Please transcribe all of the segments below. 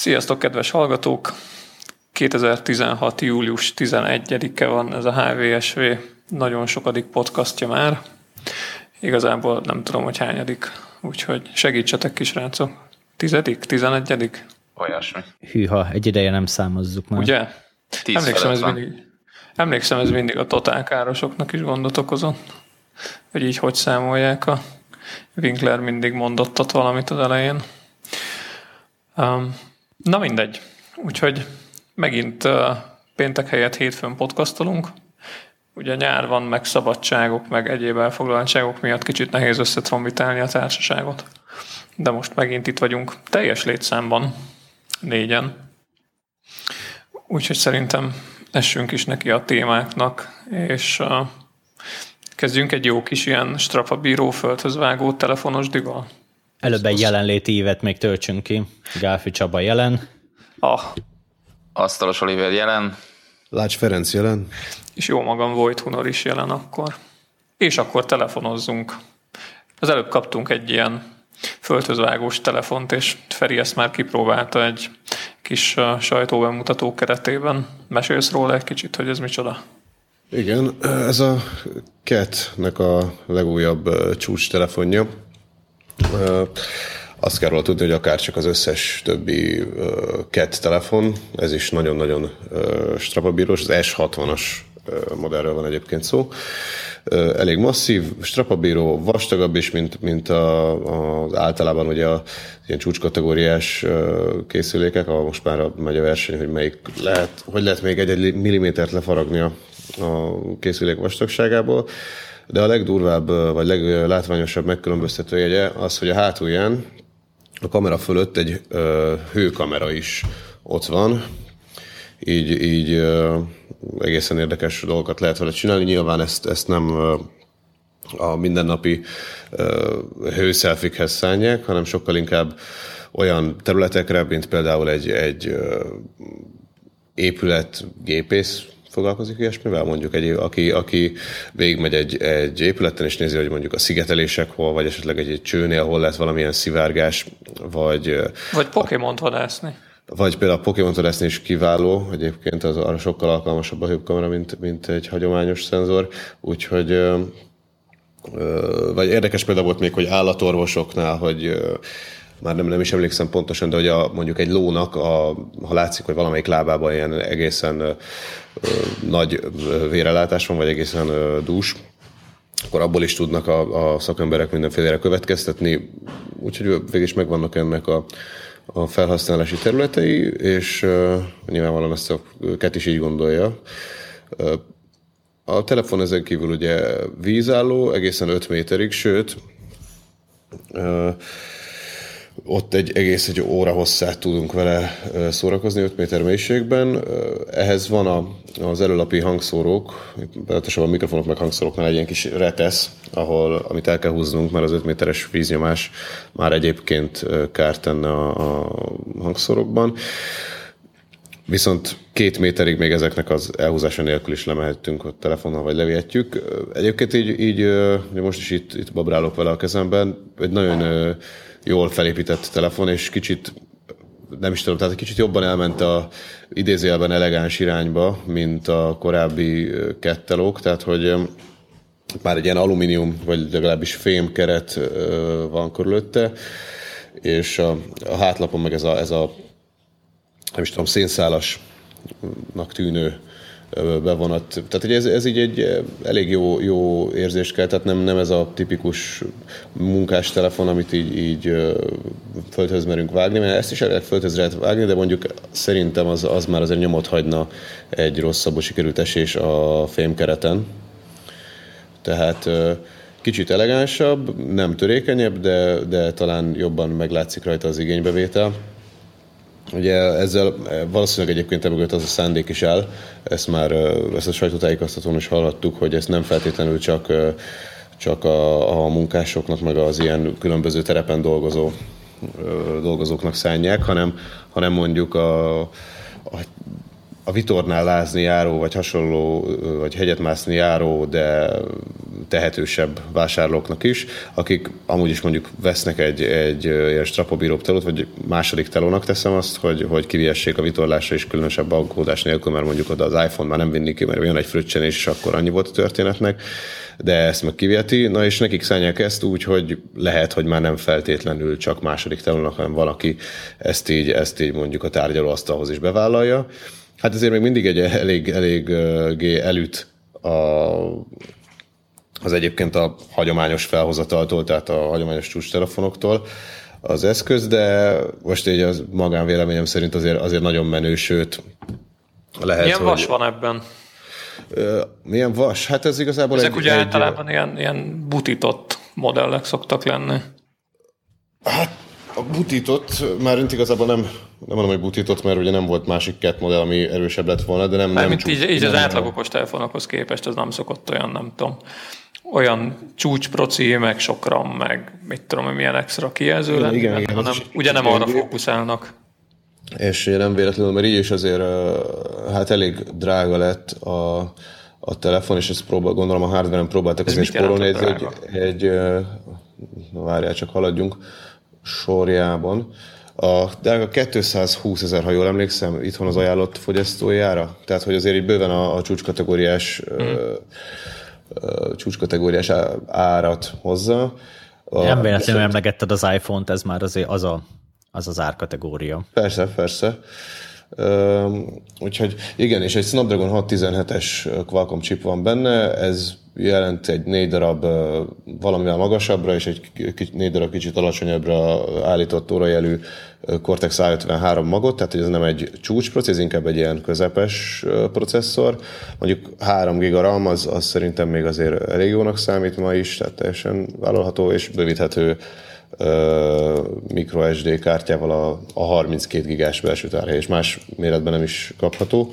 Sziasztok, kedves hallgatók! 2016. július 11-e van ez a HVSV nagyon sokadik podcastja már. Igazából nem tudom, hogy hányadik, úgyhogy segítsetek kis rácok. Tizedik? Tizenegyedik? Olyasmi. Hűha, egy ideje nem számozzuk már. Ugye? Tíz Emlékszem, ez van. mindig, emlékszem, ez mindig a totálkárosoknak is gondot okozott, hogy így hogy számolják a Winkler mindig mondottat valamit az elején. Um, na mindegy. Úgyhogy megint péntek helyett hétfőn podcastolunk. Ugye nyár van, meg szabadságok, meg egyéb elfoglaltságok miatt kicsit nehéz összetrombitálni a társaságot. De most megint itt vagyunk teljes létszámban, négyen. Úgyhogy szerintem essünk is neki a témáknak, és uh, kezdjünk egy jó kis ilyen strapabíró földhöz vágó telefonos dival. Előbb egy jelenléti évet még töltsünk ki. Gálfi Csaba jelen. Ah, Asztalos Oliver jelen. Lács Ferenc jelen. és jó magam Vojt Hunor is jelen akkor. És akkor telefonozzunk. Az előbb kaptunk egy ilyen földhöz vágós telefont, és Feri ezt már kipróbálta egy kis sajtóbemutató keretében. Mesélsz róla egy kicsit, hogy ez micsoda? Igen, ez a Cat-nek a legújabb csúcs telefonja. Azt kell róla tudni, hogy akár csak az összes többi Cat telefon, ez is nagyon-nagyon strapabírós, az S60-as uh, modellről van egyébként szó. Elég masszív, strapabíró, vastagabb is, mint, mint a, a, általában ugye a ilyen csúcskategóriás készülékek, ahol most már megy a verseny, hogy melyik lehet, hogy lehet még egy-egy millimétert lefaragni a, a készülék vastagságából. De a legdurvább, vagy leglátványosabb megkülönböztető jegye az, hogy a hátulján a kamera fölött egy ö, hőkamera is ott van, így, így ö, egészen érdekes dolgokat lehet vele csinálni. Nyilván ezt, ezt nem ö, a mindennapi ö, hőszelfikhez szánják, hanem sokkal inkább olyan területekre, mint például egy, egy ö, épület gépész foglalkozik ilyesmivel, mondjuk egy, aki, aki végigmegy egy, egy épületen, és nézi, hogy mondjuk a szigetelések hol, vagy esetleg egy, egy csőnél hol lehet valamilyen szivárgás, vagy, Vagy Pokémon vadászni. vagy például a Pokémon vadászni is kiváló, egyébként az arra sokkal alkalmasabb a hőkamera, mint, mint egy hagyományos szenzor, úgyhogy vagy érdekes például volt még, hogy állatorvosoknál, hogy már nem, nem is emlékszem pontosan, de hogy a, mondjuk egy lónak, a, ha látszik, hogy valamelyik lábában ilyen egészen ö, nagy vérelátás van, vagy egészen ö, dús, akkor abból is tudnak a, a szakemberek mindenfélére következtetni, úgyhogy végig is megvannak ennek a, a felhasználási területei, és uh, nyilvánvalóan ezt a Ket is így gondolja. Uh, a telefon ezen kívül ugye vízálló, egészen 5 méterig, sőt, uh, ott egy egész egy óra hosszát tudunk vele szórakozni 5 méter mélységben. Ehhez van a, az előlapi hangszórók, pontosabban a mikrofonok meg hangszóróknál egy ilyen kis retesz, ahol, amit el kell húznunk, mert az 5 méteres víznyomás már egyébként kárt tenne a, a hangszórokban. Viszont két méterig még ezeknek az elhúzása nélkül is lemehetünk a telefonnal, vagy levihetjük. Egyébként így, így most is itt, itt babrálok vele a kezemben, egy nagyon jól felépített telefon, és kicsit nem is tudom, tehát kicsit jobban elment a idézőjelben elegáns irányba, mint a korábbi kettelók, tehát hogy már egy ilyen alumínium, vagy legalábbis fém keret van körülötte, és a, a hátlapon meg ez a, ez a nem is tudom, szénszálasnak tűnő bevonat. Tehát hogy ez, ez így egy elég jó, jó érzést kell, tehát nem, nem ez a tipikus munkás telefon, amit így, így földhöz merünk vágni, mert ezt is el lehet földhöz lehet vágni, de mondjuk szerintem az, az már azért nyomot hagyna egy rosszabbul sikerült esés a fémkereten. Tehát kicsit elegánsabb, nem törékenyebb, de, de talán jobban meglátszik rajta az igénybevétel. Ugye ezzel valószínűleg egyébként emögött az a szándék is el, ezt már ezt a sajtótájékoztatón is hallhattuk, hogy ezt nem feltétlenül csak, csak a, a munkásoknak, meg az ilyen különböző terepen dolgozó dolgozóknak szánják, hanem, hanem mondjuk a, a, a vitornál lázni járó, vagy hasonló, vagy hegyet mászni járó, de tehetősebb vásárlóknak is, akik amúgy is mondjuk vesznek egy, egy ilyen strapobíróbb telót, vagy második telónak teszem azt, hogy, hogy kiviessék a vitorlásra is különösebb aggódás nélkül, mert mondjuk oda az iPhone már nem vinni ki, mert jön egy fröccsenés, és akkor annyi volt a történetnek, de ezt meg kiviheti, na és nekik szállják ezt úgy, hogy lehet, hogy már nem feltétlenül csak második telónak, hanem valaki ezt így, ezt így mondjuk a tárgyalóasztalhoz is bevállalja. Hát ezért még mindig egy elég, elég elüt a, az egyébként a hagyományos felhozataltól, tehát a hagyományos csúcstelefonoktól az eszköz, de most így az magánvéleményem szerint azért, azért nagyon menő, sőt lehet, Milyen hogy... vas van ebben? Milyen vas? Hát ez igazából Ezek egy, ugye egy, általában ilyen, ilyen butított modellek szoktak lenni. Hát a butított, már igazából nem, nem mondom, hogy butított, mert ugye nem volt másik két modell, ami erősebb lett volna, de nem... nem mint csúcs, így, így az nem, átlagokos telefonokhoz képest ez nem szokott olyan, nem tudom, olyan csúcsproci, meg sok RAM, meg mit tudom, milyen extra kijelző Igen, lenni, igen, benne, igen, az hanem ugye nem arra fókuszálnak. És nem véletlenül, mert így is azért hát elég drága lett a, a telefon, és ezt próbál, gondolom a hardware-en próbáltak Ez azért spórolni egy, egy, egy várjál, csak haladjunk sorjában. A drága 220 ezer, ha jól emlékszem, itthon az ajánlott fogyasztójára. Tehát, hogy azért így bőven a, a csúcskategóriás mm. ö, ö, csúcskategóriás árat hozza. A, Nem véletlenül emlegetted az iPhone-t, ez már azért az a, az, az árkategória. Persze, persze. Üm, úgyhogy igen, és egy Snapdragon 617-es Qualcomm chip van benne, ez jelent egy négy darab valamivel magasabbra és egy négy darab kicsit alacsonyabbra állított órajelű Cortex A53 magot, tehát hogy ez nem egy csúcsprocessz, ez inkább egy ilyen közepes processzor. Mondjuk 3 giga RAM, az, az szerintem még azért elég jónak számít ma is, tehát teljesen vállalható és bővíthető ö, micro SD kártyával a, a 32 gigás belső tárhely, és más méretben nem is kapható.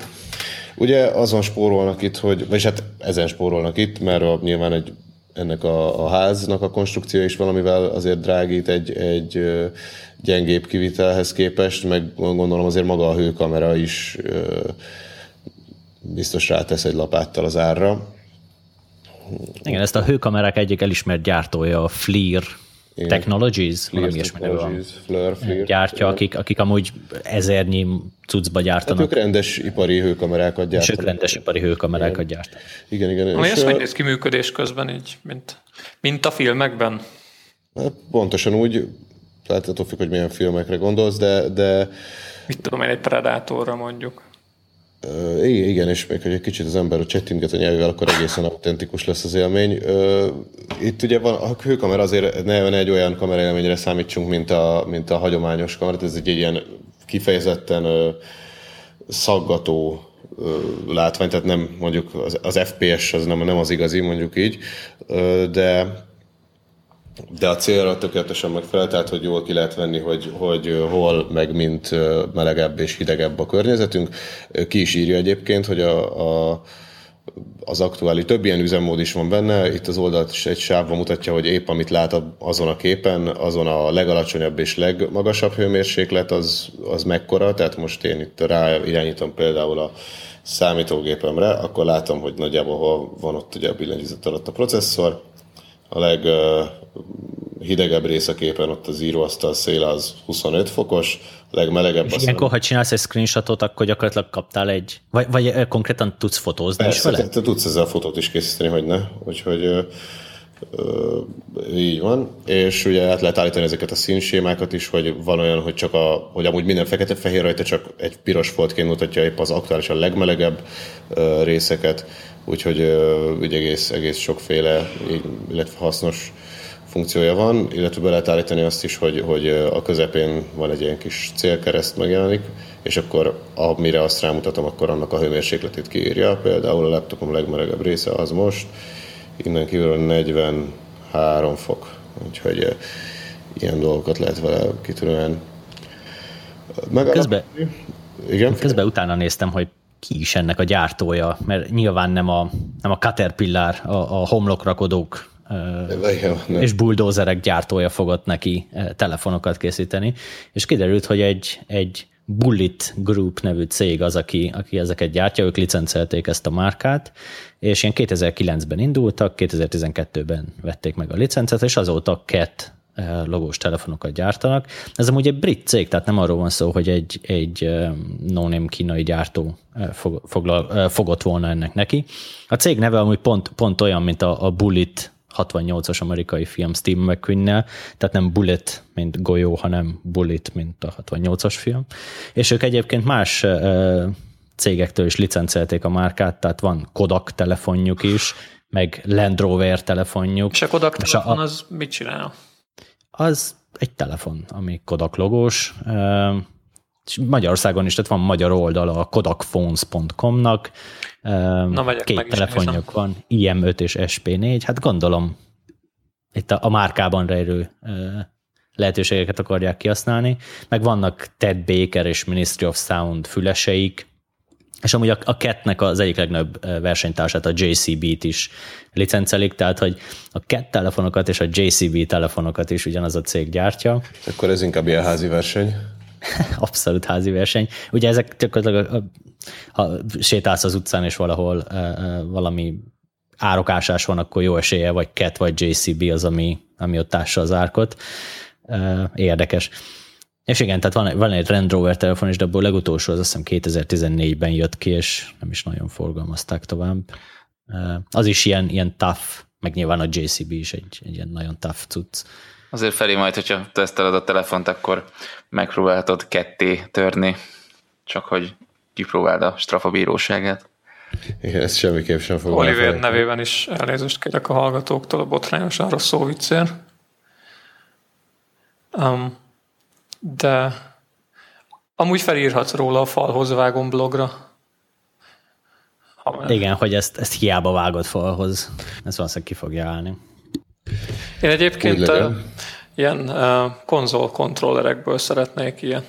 Ugye azon spórolnak itt, hogy, vagyis hát ezen spórolnak itt, mert a, nyilván egy, ennek a, a háznak a konstrukció is valamivel azért drágít egy, egy gyengébb kivitelhez képest, meg gondolom azért maga a hőkamera is biztos rátesz egy lapáttal az árra. Igen, ezt a hőkamerák egyik elismert gyártója, a FLIR Igen. Technologies, valami ilyesmi neve van. Technologies, Fleur, Fleer. gyártja, akik, akik amúgy ezernyi cuccba Hát gyártanak, ők rendes ipari hőkamerákat és gyártanak. ők rendes ipari hőkamerákat gyártanak. Igen, igen. Ami és, ez ö, hogy néz ki működés közben így, mint, mint a filmekben? Hát pontosan úgy, tehát attól függ, hogy milyen filmekre gondolsz, de, de Mit tudom én, egy Predatorra mondjuk. I- igen, és még hogy egy kicsit az ember a csettinget a nyelvével, akkor egészen autentikus lesz az élmény. Ö, Itt ugye van, a hőkamera azért ne, ne egy olyan kameraélményre számítsunk, mint a, mint a hagyományos kamera, ez egy ilyen kifejezetten ö, szaggató látvány, tehát nem mondjuk az, az FPS az nem, nem az igazi, mondjuk így, de de a célra tökéletesen megfelel, tehát hogy jól ki lehet venni, hogy, hogy hol meg mint melegebb és hidegebb a környezetünk. Ki is írja egyébként, hogy a, a az aktuális, több ilyen üzemmód is van benne, itt az oldalt is egy sávban mutatja, hogy épp amit lát azon a képen, azon a legalacsonyabb és legmagasabb hőmérséklet, az, az mekkora, tehát most én itt rá irányítom például a számítógépemre, akkor látom, hogy nagyjából hol van ott ugye a billentyűzet alatt a processzor, a leghidegebb rész a képen ott az íróasztal széle az 25 fokos, a legmelegebb És ilyenkor, ha csinálsz egy screenshotot, akkor gyakorlatilag kaptál egy, vagy, vagy ö, konkrétan tudsz fotózni is Persze, vele? te, te tudsz ezzel fotót is készíteni, hogy ne. Úgyhogy ö, ö, így van. És ugye át lehet állítani ezeket a színsémákat is, hogy van olyan, hogy csak a, hogy amúgy minden fekete-fehér rajta, csak egy piros foltként mutatja épp az aktuálisan legmelegebb ö, részeket. Úgyhogy ö, úgy egész, egész sokféle, illetve hasznos funkciója van, illetve be lehet állítani azt is, hogy, hogy a közepén van egy ilyen kis célkereszt megjelenik, és akkor amire azt rámutatom, akkor annak a hőmérsékletét kiírja. Például a laptopom legmelegebb része az most, innen kívül 43 fok, úgyhogy ilyen dolgokat lehet vele kitűnően. Közben, Igen? közben utána néztem, hogy ki is ennek a gyártója, mert nyilván nem a, nem a Caterpillar, a, a homlokrakodók. És bulldozerek gyártója fogott neki telefonokat készíteni, és kiderült, hogy egy, egy Bullet Group nevű cég az, aki, aki ezeket gyártja, ők licencelték ezt a márkát, és ilyen 2009-ben indultak, 2012-ben vették meg a licencet, és azóta CAT logós telefonokat gyártanak. Ez amúgy egy brit cég, tehát nem arról van szó, hogy egy, egy no-name kínai gyártó fog, foglal, fogott volna ennek neki. A cég neve amúgy pont, pont olyan, mint a, a Bullet 68-as amerikai film Steve mcqueen tehát nem Bullet, mint golyó, hanem Bullet, mint a 68-as film. És ők egyébként más cégektől is licencelték a márkát, tehát van Kodak telefonjuk is, meg Land Rover telefonjuk. És a Kodak telefon a, az mit csinál? Az egy telefon, ami Kodak logós. És Magyarországon is, tehát van magyar oldala a kodakphones.com-nak, Na, két telefonjuk van, IM5 és SP4, hát gondolom itt a, a márkában rejlő lehetőségeket akarják kihasználni, meg vannak Ted Baker és Ministry of Sound füleseik, és amúgy a, a Ketnek az egyik legnagyobb versenytársát, a JCB-t is licencelik, tehát hogy a Cat telefonokat és a JCB telefonokat is ugyanaz a cég gyártja. Akkor ez inkább ilyen házi verseny. Abszolút házi verseny. Ugye ezek gyakorlatilag, ha sétálsz az utcán, és valahol valami árokásás van, akkor jó esélye, vagy CAT, vagy JCB az, ami, ami ott tássa az árkot. Érdekes. És igen, tehát van, van egy Land Rover telefon is, de abból legutolsó az azt hiszem 2014-ben jött ki, és nem is nagyon forgalmazták tovább. Az is ilyen, ilyen tough, meg nyilván a JCB is egy, egy ilyen nagyon tough cucc. Azért felé majd, hogyha teszteled a telefont, akkor megpróbálhatod ketté törni, csak hogy kipróbáld a strafa bíróságát. Igen, ezt semmiképp sem fogom Oliver elfelejteni. nevében is elnézést kérek a hallgatóktól a botrányosan rossz szó viccér. Um, de amúgy felírhatsz róla a falhoz vágom blogra. Ha Igen, hogy ezt, ezt hiába vágod falhoz. Ez valószínűleg ki fogja állni. Én egyébként ilyen konzol kontrollerekből szeretnék ilyen,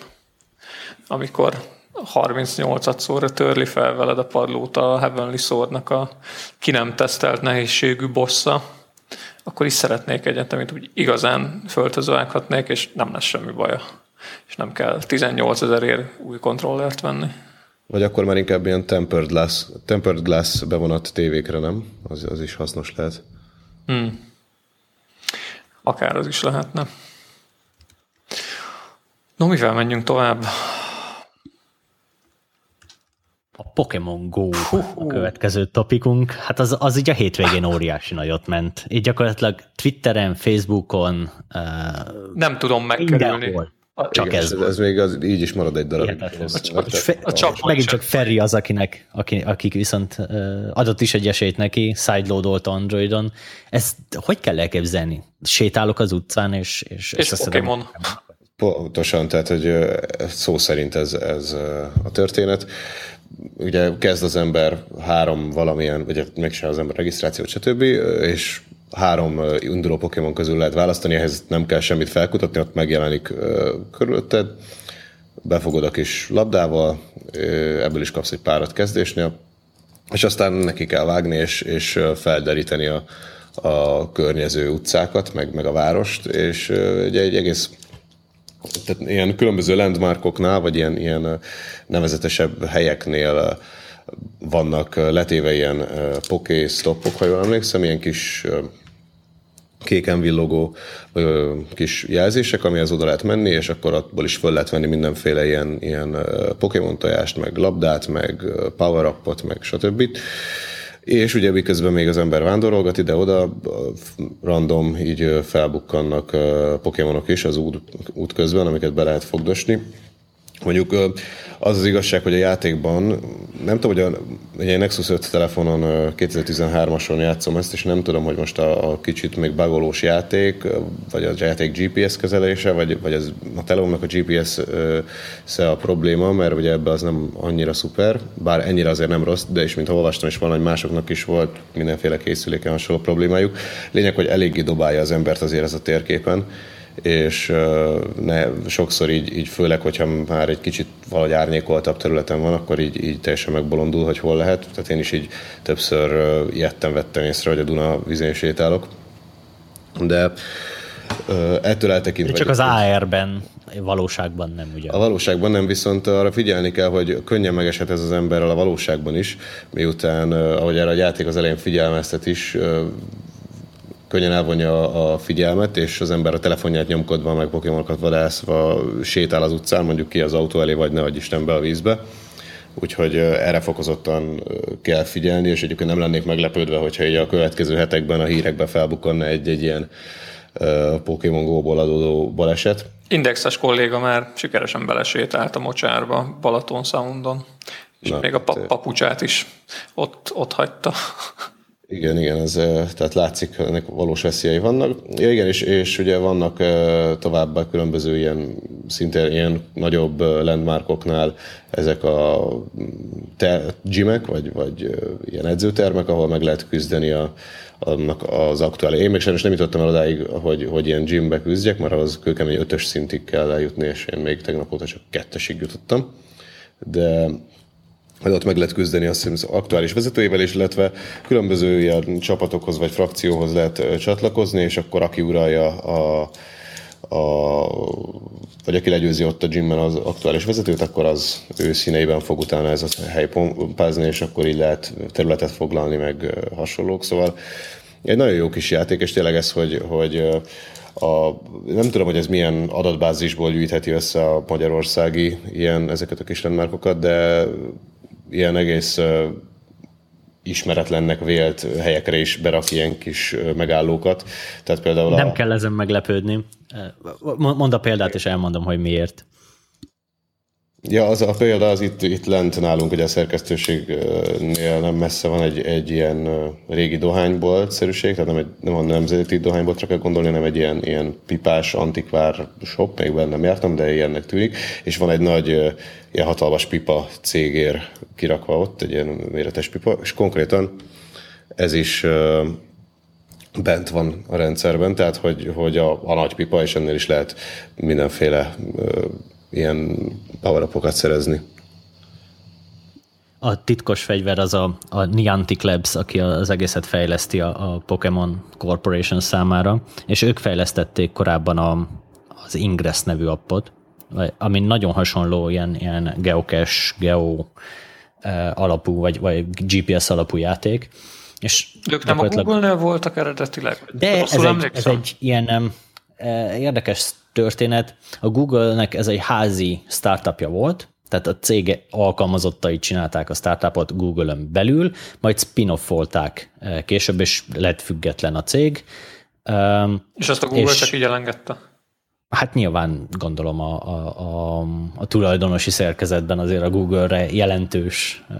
amikor 38 szóra törli fel veled a padlót a Heavenly Sword-nak a ki nem tesztelt nehézségű bossa, akkor is szeretnék egyet, amit úgy igazán föltözvághatnék, és nem lesz semmi baja. És nem kell 18 ezerért új kontrollert venni. Vagy akkor már inkább ilyen tempered glass, tempered glass bevonat tévékre, nem? Az, az is hasznos lehet. Hmm. Akár az is lehetne. No, mivel menjünk tovább? A Pokémon Go a következő topikunk. Hát az, az így a hétvégén óriási nagyot ment. Így gyakorlatilag Twitteren, Facebookon. Uh, Nem tudom megkerülni. Csak Igen, ez. Ez még az, így is marad egy darab. A, a, a, megint csak Ferri az, akinek, aki, akik viszont uh, adott is egy esélyt neki, sideloadolt Androidon. Ezt hogy kell elképzelni? Sétálok az utcán, és... És, és Pokémon. Pontosan, tehát hogy szó szerint ez, ez a történet ugye kezd az ember három valamilyen, vagy megcsinál az ember regisztrációt, stb., és három induló Pokémon közül lehet választani, ehhez nem kell semmit felkutatni, ott megjelenik körülötted, befogod a kis labdával, ebből is kapsz egy párat kezdésnél, és aztán neki kell vágni, és, és felderíteni a, a környező utcákat, meg, meg a várost, és ugye egy egész tehát ilyen különböző landmarkoknál, vagy ilyen, ilyen nevezetesebb helyeknél vannak letéve ilyen poké stoppok, ha jól emlékszem, ilyen kis kéken villogó kis jelzések, amihez oda lehet menni, és akkor abból is föl lehet venni mindenféle ilyen, ilyen Pokémon tojást, meg labdát, meg power upot, meg stb. És ugye miközben még az ember vándorolgat ide-oda, random így felbukkannak pokémonok is az út, út közben, amiket be lehet fogdosni. Mondjuk az az igazság, hogy a játékban, nem tudom, hogy a, ugye Nexus 5 telefonon 2013-ason játszom ezt, és nem tudom, hogy most a, a kicsit még bagolós játék, vagy a játék GPS kezelése, vagy, vagy az, a telónak a GPS-e a probléma, mert ugye ebbe az nem annyira szuper, bár ennyire azért nem rossz, de is, mint olvastam is van, hogy másoknak is volt mindenféle készüléken hasonló problémájuk. Lényeg, hogy eléggé dobálja az embert azért ez a térképen és ne, sokszor így, így főleg, hogyha már egy kicsit valahogy árnyékoltabb területen van, akkor így, így teljesen megbolondul, hogy hol lehet. Tehát én is így többször ilyettem vettem észre, hogy a Duna vizén sétálok. De ettől eltekintve... Csak az AR-ben, valóságban nem, ugye? A valóságban nem, viszont arra figyelni kell, hogy könnyen megeshet ez az emberrel a valóságban is, miután, ahogy erre a játék az elején figyelmeztet is, könnyen elvonja a figyelmet, és az ember a telefonját nyomkodva, meg pokémonokat vadászva sétál az utcán, mondjuk ki az autó elé, vagy ne adj Isten be a vízbe. Úgyhogy erre fokozottan kell figyelni, és egyébként nem lennék meglepődve, hogyha így a következő hetekben a hírekbe felbukkanna egy-egy ilyen Pokémon Go-ból adódó baleset. Indexes kolléga már sikeresen belesétált a mocsárba Balaton Soundon, és Na, még a pap- papucsát is ott, ott hagyta. Igen, igen, ez, tehát látszik, ennek valós veszélyei vannak. Ja, igen, és, és ugye vannak továbbá különböző ilyen szinte ilyen nagyobb landmarkoknál ezek a te, gyímek, vagy, vagy ilyen edzőtermek, ahol meg lehet küzdeni a, annak az aktuális. Én még sajnos nem jutottam el odáig, hogy, hogy ilyen gymbe küzdjek, mert az kőkemény ötös szintig kell eljutni, és én még tegnap óta csak kettesig jutottam. De ott meg lehet küzdeni azt hiszem, aktuális vezetőjével is, illetve különböző ilyen csapatokhoz vagy frakcióhoz lehet csatlakozni, és akkor aki uralja a, a, vagy aki legyőzi ott a gymben az aktuális vezetőt, akkor az ő színeiben fog utána ez a hely pompázni, és akkor így lehet területet foglalni, meg hasonlók. Szóval egy nagyon jó kis játék, és tényleg ez, hogy, hogy a, nem tudom, hogy ez milyen adatbázisból gyűjtheti össze a magyarországi ilyen, ezeket a kis rendmárkokat, de ilyen egész ismeretlennek vélt helyekre is berak ilyen kis megállókat. Tehát például Nem a... kell ezen meglepődni. Mondd a példát, és elmondom, hogy miért. Ja, az a példa az itt, itt lent nálunk, ugye a szerkesztőségnél nem messze van egy, egy ilyen régi dohánybolt-szerűség, tehát nem, egy, nem a nemzeti dohányboltra kell gondolni, hanem egy ilyen, ilyen pipás antikvár shop, még nem jártam, de ilyennek tűnik, és van egy nagy, ilyen hatalmas pipa cégér kirakva ott, egy ilyen méretes pipa, és konkrétan ez is bent van a rendszerben, tehát hogy, hogy a, a nagy pipa, és ennél is lehet mindenféle ilyen power szerezni. A titkos fegyver az a, a Niantic Labs, aki az egészet fejleszti a, a Pokémon Corporation számára, és ők fejlesztették korábban a, az Ingress nevű appot, ami nagyon hasonló ilyen, ilyen geocache, geo eh, alapú, vagy, vagy GPS alapú játék. És ők nem a Google-nél voltak eredetileg? De ez egy, ez egy ilyen eh, érdekes történet. A Google-nek ez egy házi startupja volt, tehát a cég alkalmazottai csinálták a startupot Google-ön belül, majd spin-offolták eh, később, és lett független a cég. Ehm, és azt a Google és, csak így elengedte? Hát nyilván gondolom a, a, a, a tulajdonosi szerkezetben azért a Google-re jelentős eh,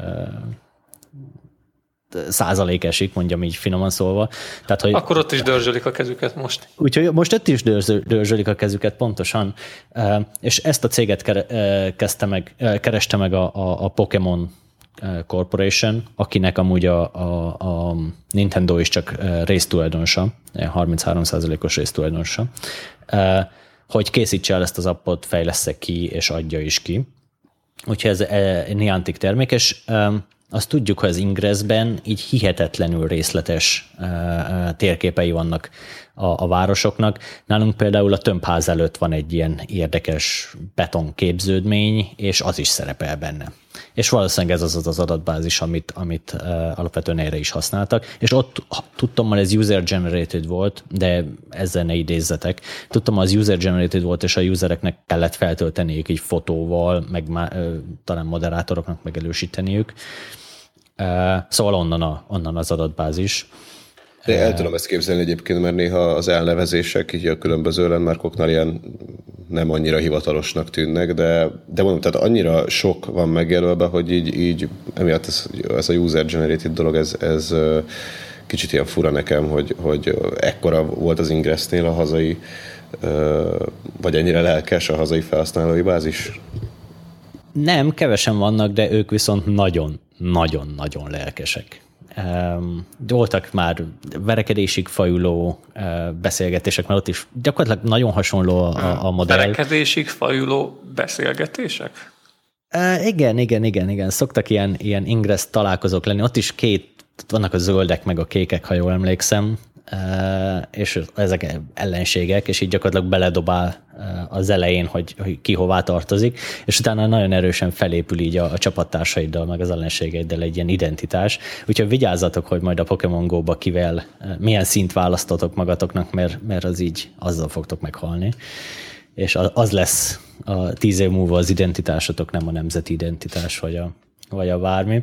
százalék esik, mondjam így finoman szólva. Tehát, hogy, Akkor ott is dörzsölik a kezüket most. Úgyhogy most ott is dörzsölik a kezüket, pontosan. És ezt a céget kezdte meg, kereste meg a, a, a Pokémon Corporation, akinek amúgy a, a, a Nintendo is csak résztulajdonosa, 33%-os résztulajdonosa, hogy készítse el ezt az appot, fejlesz ki, és adja is ki. Úgyhogy ez Niantic termék, és azt tudjuk, hogy az Ingressben így hihetetlenül részletes térképei vannak a, a városoknak. Nálunk például a tömbház előtt van egy ilyen érdekes betonképződmény, és az is szerepel benne. És valószínűleg ez az az adatbázis, amit, amit alapvetően erre is használtak. És ott tudtam, hogy ez user-generated volt, de ezzel ne idézzetek. Tudtam, az user-generated volt, és a usereknek kellett feltölteniük így fotóval, meg má, talán moderátoroknak megelősíteniük. Uh, szóval onnan, a, onnan az adatbázis. De el tudom ezt képzelni egyébként, mert néha az elnevezések így a különböző landmarkoknál ilyen nem annyira hivatalosnak tűnnek, de, de mondom, tehát annyira sok van megjelölve, hogy így, így emiatt ez, ez a user-generated dolog, ez, ez kicsit ilyen fura nekem, hogy, hogy ekkora volt az Ingressnél a hazai, vagy ennyire lelkes a hazai felhasználói bázis? Nem, kevesen vannak, de ők viszont nagyon, nagyon-nagyon lelkesek. Voltak már verekedésig fajuló beszélgetések, mert ott is gyakorlatilag nagyon hasonló a, a modell. Verekedésig fajuló beszélgetések? Uh, igen, igen, igen, igen. Szoktak ilyen, ilyen ingress találkozók lenni. Ott is két, vannak a zöldek meg a kékek, ha jól emlékszem. És ezek ellenségek, és így gyakorlatilag beledobál az elején, hogy, hogy ki hová tartozik, és utána nagyon erősen felépül így a, a csapattársaiddal, meg az ellenségeiddel egy ilyen identitás. Úgyhogy vigyázzatok, hogy majd a Pokémon Go-ba kivel, milyen szint választotok magatoknak, mert, mert az így azzal fogtok meghalni. És az lesz a tíz év múlva az identitásotok, nem a nemzeti identitás, vagy a, vagy a bármi.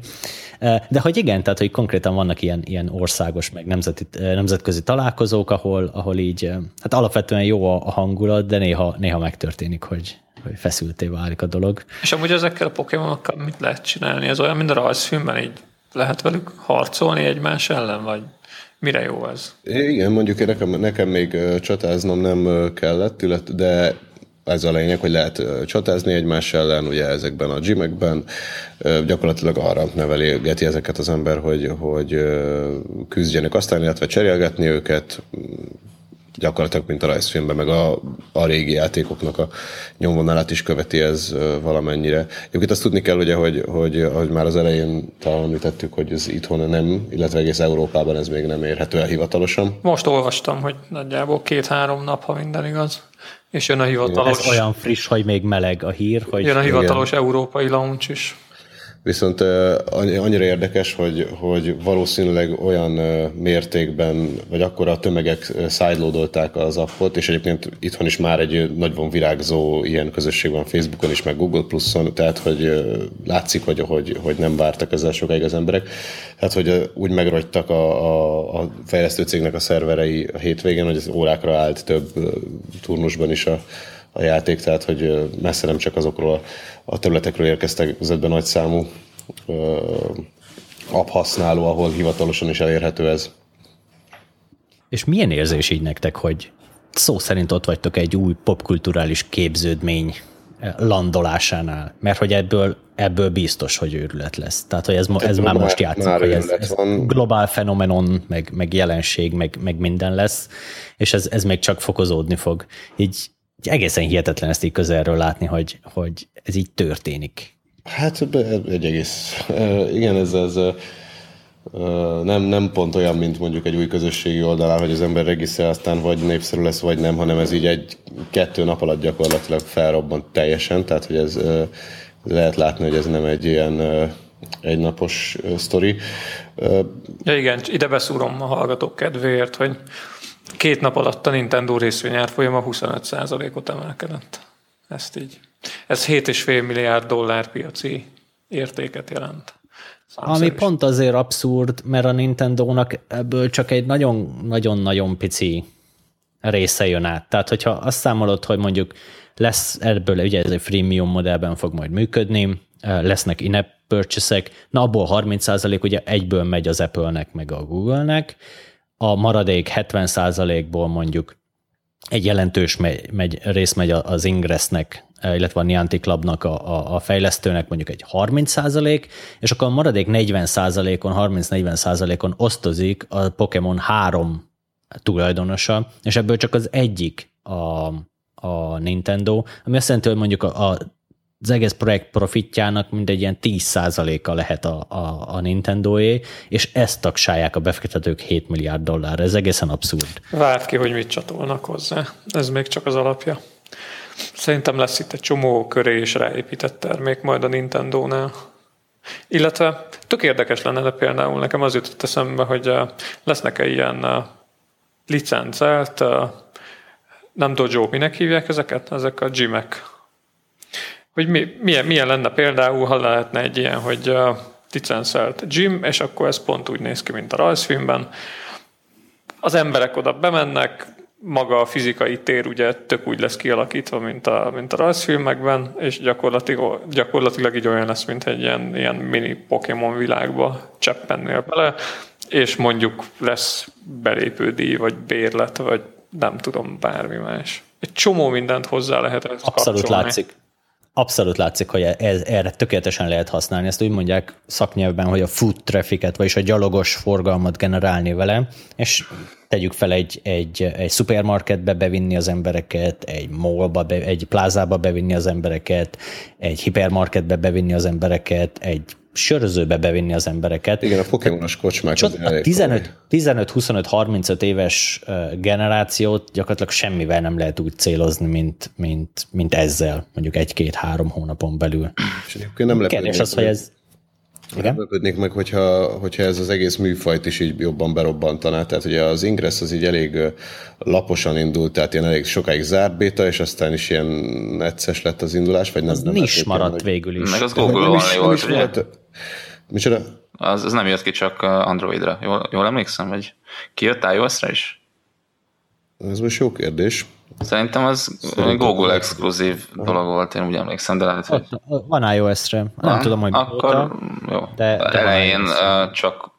De hogy igen, tehát hogy konkrétan vannak ilyen, ilyen országos, meg nemzeti, nemzetközi találkozók, ahol, ahol így, hát alapvetően jó a, a hangulat, de néha, néha megtörténik, hogy, hogy feszülté válik a dolog. És amúgy ezekkel a pokémonokkal mit lehet csinálni? Ez olyan, mint a rajzfilmben, így lehet velük harcolni egymás ellen, vagy mire jó ez? Igen, mondjuk nekem, nekem még csatáznom nem kellett, de ez a lényeg, hogy lehet csatázni egymás ellen, ugye ezekben a gymekben, gyakorlatilag arra nevelégeti ezeket az ember, hogy, hogy küzdjenek aztán, illetve cserélgetni őket, gyakorlatilag, mint a rajzfilmben, meg a, a régi játékoknak a nyomvonalát is követi ez valamennyire. Egyébként azt tudni kell, ugye, hogy, hogy ahogy már az elején talán említettük, hogy ez itthon nem, illetve egész Európában ez még nem érhető el hivatalosan. Most olvastam, hogy nagyjából két-három nap, ha minden igaz. És jön a hivatalos... Ez olyan friss, hogy még meleg a hír, hogy... Jön a hivatalos igen. európai launch is. Viszont annyira érdekes, hogy, hogy valószínűleg olyan mértékben, vagy akkor a tömegek szájlódolták az appot, és egyébként itthon is már egy nagyban virágzó ilyen közösség van Facebookon is, meg Google Plus-on, tehát hogy látszik, hogy, hogy, hogy nem vártak ezzel sokáig az emberek. Tehát, hogy úgy megrogytak a, a, a fejlesztő cégnek a szerverei a hétvégén, hogy az órákra állt több turnusban is a, a játék, tehát hogy messze nem csak azokról a területekről érkeztek közöttben nagy számú app használó, ahol hivatalosan is elérhető ez. És milyen érzés így nektek, hogy szó szerint ott vagytok egy új popkulturális képződmény landolásánál, mert hogy ebből, ebből biztos, hogy őrület lesz. Tehát, hogy ez, ez már, most játszik, már hogy ez, van. globál fenomenon, meg, meg jelenség, meg, meg minden lesz, és ez, ez még csak fokozódni fog. Így egészen hihetetlen ezt így közelről látni, hogy, hogy ez így történik. Hát egy egész, igen, ez, ez nem, nem pont olyan, mint mondjuk egy új közösségi oldalán, hogy az ember regisztrál, aztán vagy népszerű lesz, vagy nem, hanem ez így egy-kettő nap alatt gyakorlatilag felrobbant teljesen, tehát hogy ez lehet látni, hogy ez nem egy ilyen egynapos sztori. Ja igen, ide beszúrom a hallgatók kedvéért, hogy két nap alatt a Nintendo a 25%-ot emelkedett. Ezt így. Ez 7,5 milliárd dollár piaci értéket jelent. Ami pont azért abszurd, mert a Nintendo-nak ebből csak egy nagyon-nagyon pici része jön át. Tehát, hogyha azt számolod, hogy mondjuk lesz ebből, ugye ez egy freemium modellben fog majd működni, lesznek in-app purchase na abból 30% ugye egyből megy az Apple-nek, meg a Google-nek, a maradék 70%-ból mondjuk egy jelentős megy, megy, rész megy az Ingressnek, illetve a Niantic Clubnak, a, a, a fejlesztőnek mondjuk egy 30 százalék, és akkor a maradék 40 százalékon, 30-40 százalékon osztozik a Pokémon három tulajdonosa, és ebből csak az egyik a, a Nintendo, ami azt jelenti, hogy mondjuk a, a az egész projekt profitjának mindegy ilyen 10%-a lehet a, a, a Nintendo-é, és ezt tagsálják a befektetők 7 milliárd dollár. Ez egészen abszurd. Várt ki, hogy mit csatolnak hozzá. Ez még csak az alapja. Szerintem lesz itt egy csomó köré és ráépített termék majd a Nintendo-nál. Illetve tök érdekes lenne, de például nekem az jutott eszembe, hogy lesznek-e ilyen licencelt, nem dojo, minek hívják ezeket? Ezek a gymek hogy mi, milyen, milyen lenne például, ha lehetne egy ilyen, hogy uh, licenszelt gym, és akkor ez pont úgy néz ki, mint a rajzfilmben. Az emberek oda bemennek, maga a fizikai tér ugye tök úgy lesz kialakítva, mint a, mint a rajzfilmekben, és gyakorlatilag, gyakorlatilag így olyan lesz, mint egy ilyen, ilyen mini Pokémon világba cseppennél bele, és mondjuk lesz belépődíj, vagy bérlet, vagy nem tudom, bármi más. Egy csomó mindent hozzá lehet Abszolút kapcsolni. látszik. Abszolút látszik, hogy ez, erre tökéletesen lehet használni. Ezt úgy mondják szaknyelvben, hogy a foot trafficet, vagyis a gyalogos forgalmat generálni vele, és tegyük fel egy, egy, egy szupermarketbe bevinni az embereket, egy mallba, be, egy plázába bevinni az embereket, egy hipermarketbe bevinni az embereket, egy sörözőbe bevinni az embereket. Igen, a Pokémonos kocsmák az a 15-25-35 éves generációt gyakorlatilag semmivel nem lehet úgy célozni, mint, mint, mint ezzel, mondjuk egy-két-három hónapon belül. És egyébként nem Kérdés az, hogy ez igen? Lepődnék meg, hogyha, hogyha ez az egész műfajt is így jobban berobbantaná. Tehát ugye az Ingress az így elég laposan indult, tehát ilyen elég sokáig zárt béta, és aztán is ilyen necces lett az indulás, vagy nem? Az nem nis maradt hogy... végül is. Meg az Google Only volt, ugye? Volt. Micsoda? Az, az nem jött ki csak Androidra. Jól, jól emlékszem, vagy kijött iOS-ra is? Ez most jó kérdés. Szerintem az Szerintem Google exkluzív dolog volt, én úgy emlékszem, de lehet, hogy... Van iOS-re, nem van, tudom, hogy Akkor óta, jó. De, de elején csak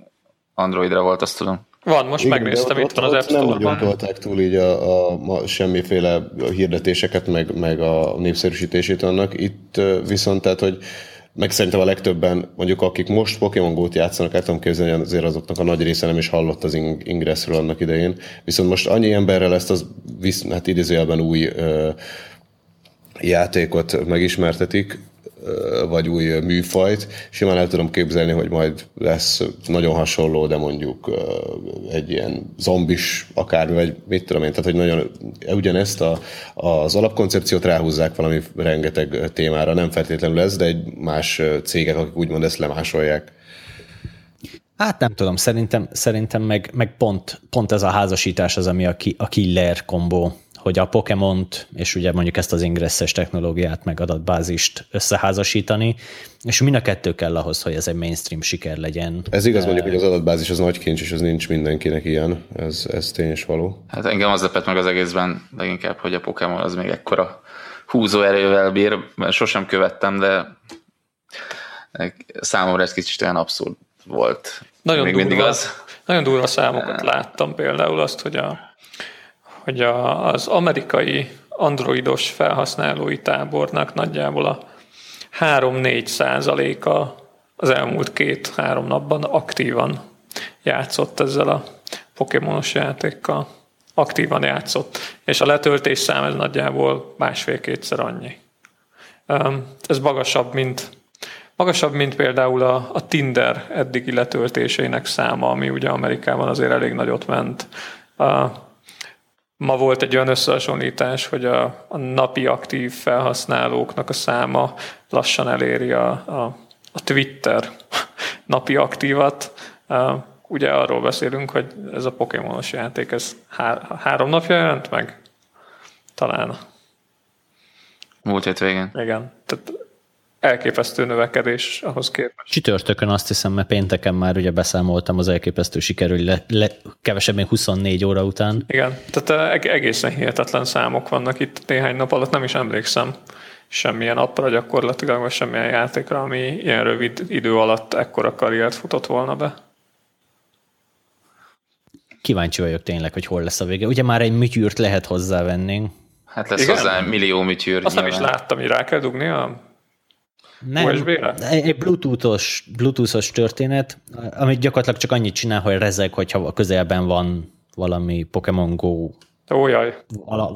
Androidra volt, azt tudom. Van, most Igen, megnéztem itt van az App Store-ban. Nem nagyon tolták túl így a, a, a semmiféle hirdetéseket, meg, meg a népszerűsítését annak. Itt viszont, tehát, hogy meg szerintem a legtöbben, mondjuk akik most Pokémon Go-t játszanak, el tudom képzelni, azért azoknak a nagy része nem is hallott az Ingressről annak idején. Viszont most annyi emberrel ezt az, hát idézőjelben új ö, játékot megismertetik, vagy új műfajt. Simán el tudom képzelni, hogy majd lesz nagyon hasonló, de mondjuk egy ilyen zombis akármi, vagy mit tudom én, tehát hogy nagyon ugyanezt a, az alapkoncepciót ráhúzzák valami rengeteg témára, nem feltétlenül ez, de egy más cégek, akik úgymond ezt lemásolják. Hát nem tudom, szerintem, szerintem meg, meg pont, pont ez a házasítás az, ami a, ki, a killer kombó hogy a Pokémont, és ugye mondjuk ezt az ingresses technológiát, meg adatbázist összeházasítani, és mind a kettő kell ahhoz, hogy ez egy mainstream siker legyen. Ez igaz mondjuk, hogy az adatbázis az nagy kincs, és az nincs mindenkinek ilyen, ez, ez tény és való. Hát engem az lepett meg az egészben leginkább, hogy a Pokémon az még ekkora húzóerővel bír, mert sosem követtem, de számomra ez kicsit olyan abszurd volt. Nagyon még durva, mindig az. Nagyon durva számokat láttam például azt, hogy a hogy a, az amerikai androidos felhasználói tábornak nagyjából a 3-4 százaléka az elmúlt két-három napban aktívan játszott ezzel a Pokémonos játékkal. Aktívan játszott. És a letöltés szám ez nagyjából másfél-kétszer annyi. Ez magasabb, mint Magasabb, mint például a, a Tinder eddigi letöltésének száma, ami ugye Amerikában azért elég nagyot ment. Ma volt egy olyan összehasonlítás, hogy a, a napi aktív felhasználóknak a száma lassan eléri a, a, a Twitter napi aktívat. Ugye arról beszélünk, hogy ez a Pokémonos játék, ez há, három napja jelent meg? Talán. Múlt hét végén. Igen. Tehát elképesztő növekedés ahhoz képest. Csütörtökön azt hiszem, mert pénteken már ugye beszámoltam az elképesztő sikerül le, le, kevesebb, mint 24 óra után. Igen, tehát egészen hihetetlen számok vannak itt néhány nap alatt, nem is emlékszem semmilyen appra gyakorlatilag, vagy semmilyen játékra, ami ilyen rövid idő alatt ekkora karriert futott volna be. Kíváncsi vagyok tényleg, hogy hol lesz a vége. Ugye már egy műtyűrt lehet hozzávenni. Hát lesz Igen? hozzá millió műtyűr. Azt nyilván. nem is láttam, hogy rá kell dugni a nem, USB-re? Egy bluetoothos, bluetoothos történet, amit gyakorlatilag csak annyit csinál, hogy rezeg, hogyha a közelben van valami Pokémon Go Ó, jaj.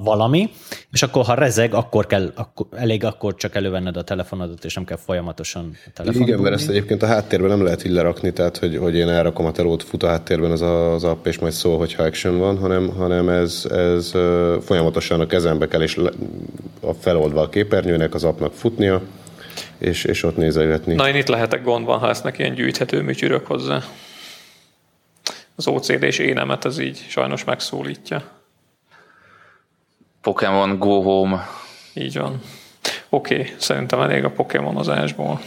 valami, és akkor ha rezeg, akkor kell, akkor, elég akkor csak elővenned a telefonodat, és nem kell folyamatosan a telefon. Igen, mert ezt egyébként a háttérben nem lehet így lerakni, tehát hogy, hogy én elrakom a telót, fut a háttérben az, a, az app, és majd szól, hogyha action van, hanem, hanem ez, ez folyamatosan a kezembe kell, és a feloldva a képernyőnek, az appnak futnia, és, és ott nézegetni. Na én itt lehetek gondban, ha lesznek ilyen gyűjthető műtyűrök hozzá. Az OCD és énemet ez így sajnos megszólítja. Pokémon Go Home. Így van. Oké, okay, szerintem elég a Pokémonozásból.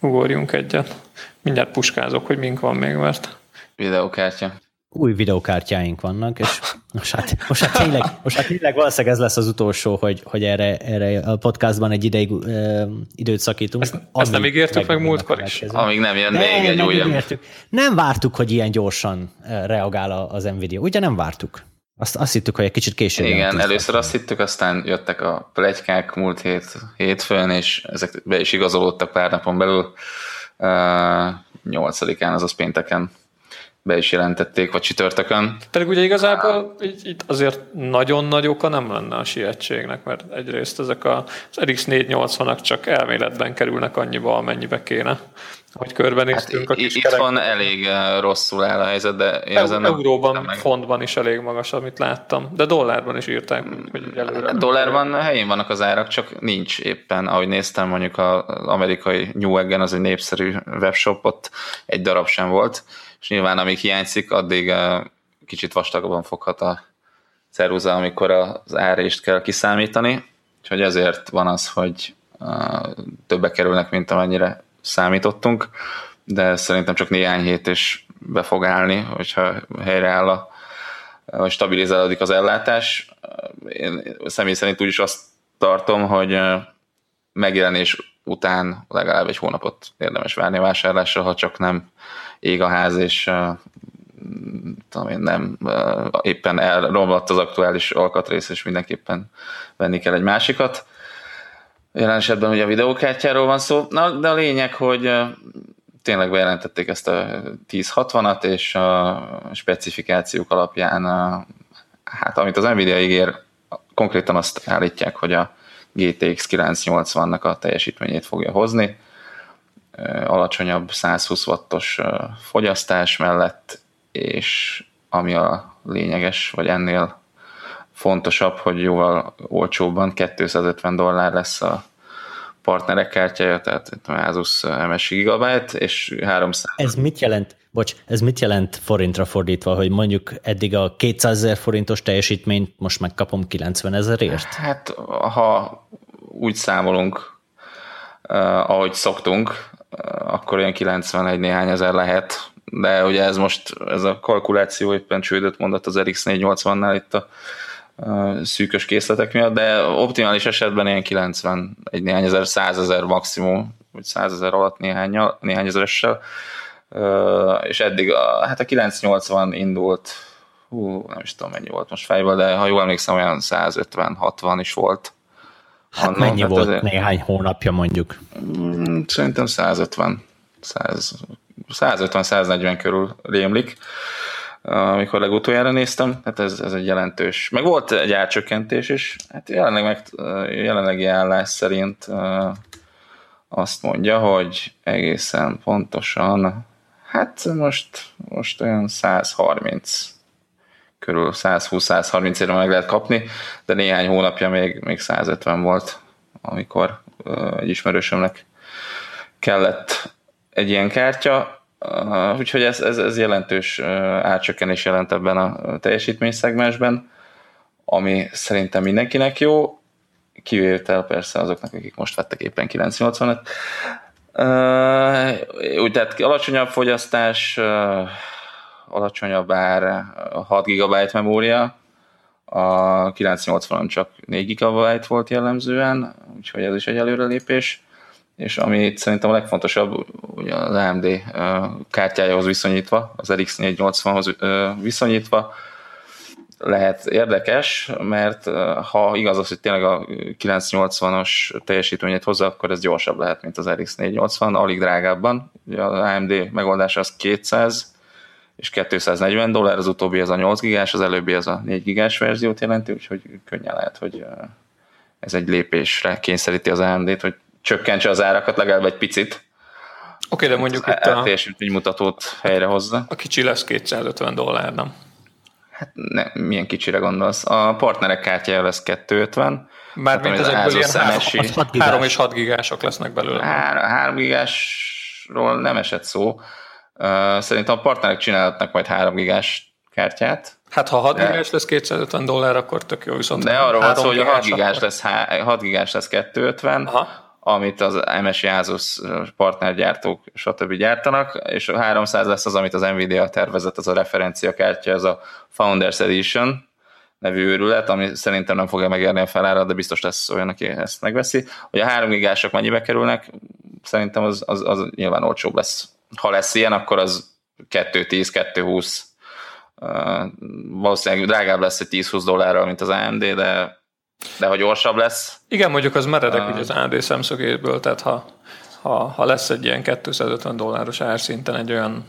Ugorjunk egyet. Mindjárt puskázok, hogy mink van még, mert... Videokártya új videokártyáink vannak, és most hát, most hát, tényleg, most hát tényleg valószínűleg ez lesz az utolsó, hogy, hogy erre, erre a podcastban egy ideig ö, időt szakítunk. Ezt, ezt nem ígértük meg múltkor is? Amíg nem jön még egy újabb. Nem vártuk, hogy ilyen gyorsan reagál az Nvidia. Ugye nem vártuk? Azt, azt hittük, hogy egy kicsit később. Igen, először azt hittük, aztán jöttek a plegykák múlt hét, hétfőn, és ezek be is igazolódtak pár napon belül. Uh, 8-án, azaz pénteken be is jelentették, vagy csütörtökön. Pedig ugye igazából így, itt azért nagyon nagy oka nem lenne a sietségnek, mert egyrészt ezek a, az RX 480-ak csak elméletben kerülnek annyiba, amennyibe kéne. Hogy körbenéztünk hát, a kis Itt kerek... van elég uh, rosszul áll a helyzet, de én e- ezen nem, Euróban, meg... fontban is elég magas, amit láttam, de dollárban is írták, hogy előre. Hát dollárban helyén vannak az árak, csak nincs éppen, ahogy néztem mondjuk az amerikai Neweggen, az egy népszerű webshop, ott egy darab sem volt, és nyilván amíg hiányzik, addig kicsit vastagabban foghat a ceruza, amikor az árést kell kiszámítani, úgyhogy ezért van az, hogy többe kerülnek, mint amennyire számítottunk, de szerintem csak néhány hét is be fog állni, hogyha helyreáll a vagy stabilizálódik az ellátás. Én személy szerint úgyis azt tartom, hogy megjelenés után legalább egy hónapot érdemes várni a vásárlásra, ha csak nem ég a ház, és tudom én, nem éppen elromlott az aktuális alkatrész, és mindenképpen venni kell egy másikat. Jelen esetben ugye a videókártyáról van szó, Na, de a lényeg, hogy tényleg bejelentették ezt a 1060-at, és a specifikációk alapján, hát amit az Nvidia ígér, konkrétan azt állítják, hogy a GTX 980-nak a teljesítményét fogja hozni, alacsonyabb 120 wattos fogyasztás mellett, és ami a lényeges, vagy ennél fontosabb, hogy jóval olcsóbban 250 dollár lesz a partnerek kártyája, tehát Asus MSI Gigabyte, és 300. Ez mit jelent? Bocs, ez mit jelent forintra fordítva, hogy mondjuk eddig a 200 ezer forintos teljesítményt most megkapom 90 ezerért? Hát, ha úgy számolunk, uh, ahogy szoktunk, uh, akkor olyan 91 néhány ezer lehet, de ugye ez most, ez a kalkuláció éppen csődöt mondott az RX 480-nál itt a szűkös készletek miatt, de optimális esetben ilyen 90, egy néhány ezer, százezer maximum, vagy százezer alatt néhány, néhány ezeressel, és eddig a, hát a 980 indult, hú, nem is tudom mennyi volt most fejből, de ha jól emlékszem, olyan 150-60 is volt. Hát Anna, mennyi hát volt azért, néhány hónapja mondjuk? Mm, szerintem 150, 150-140 körül rémlik amikor legutoljára néztem, hát ez, ez egy jelentős. Meg volt egy árcsökkentés is, hát jelenleg meg, jelenlegi állás szerint azt mondja, hogy egészen pontosan, hát most, most olyan 130 körül 120-130 éve meg lehet kapni, de néhány hónapja még, még 150 volt, amikor egy ismerősömnek kellett egy ilyen kártya, Uh, úgyhogy ez, ez, ez jelentős uh, átcsökkenés jelent ebben a szegmensben, ami szerintem mindenkinek jó, kivétel persze azoknak, akik most vettek éppen 980-et. Uh, úgy tehát alacsonyabb fogyasztás, uh, alacsonyabb ár, 6 GB memória, a 980-on csak 4 GB volt jellemzően, úgyhogy ez is egy előrelépés és ami szerintem a legfontosabb, ugye az AMD kártyájához viszonyítva, az RX 480-hoz viszonyítva, lehet érdekes, mert ha igaz az, hogy tényleg a 980-as teljesítményét hozza, akkor ez gyorsabb lehet, mint az RX 480, alig drágábban. Ugye az AMD megoldása az 200 és 240 dollár, az utóbbi az a 8 gigás, az előbbi az a 4 gigás verziót jelenti, úgyhogy könnyen lehet, hogy ez egy lépésre kényszeríti az AMD-t, hogy csökkentse az árakat legalább egy picit. Oké, okay, de mondjuk itt a... mutatót helyrehozza. A kicsi lesz 250 dollár, nem? Hát ne, milyen kicsire gondolsz? A partnerek kártyája lesz 250. Mármint hát, ezekből ilyen 3, 3 és 6 gigások lesznek belőle. 3, 3 gigásról nem esett szó. Szerintem a partnerek csinálhatnak majd 3 gigás kártyát. Hát ha 6 de, gigás lesz 250 dollár, akkor tök jó, viszont De arról van szó, hogy a 6 gigás lesz, 6 gigás lesz 250, Aha amit az MSI Asus partnergyártók stb. gyártanak, és a 300 lesz az, amit az Nvidia tervezett, az a referenciakártya, ez a Founders Edition nevű őrület, ami szerintem nem fogja megérni a felárat, de biztos lesz olyan, aki ezt megveszi. Hogy a 3 gigások mennyibe kerülnek, szerintem az, az, az nyilván olcsóbb lesz. Ha lesz ilyen, akkor az 210, 220 Uh, valószínűleg drágább lesz egy 10-20 dollárral, mint az AMD, de de ha gyorsabb lesz. Igen, mondjuk az meredek uh, az AD szemszögéből, tehát ha, ha, ha lesz egy ilyen 250 dolláros árszinten egy olyan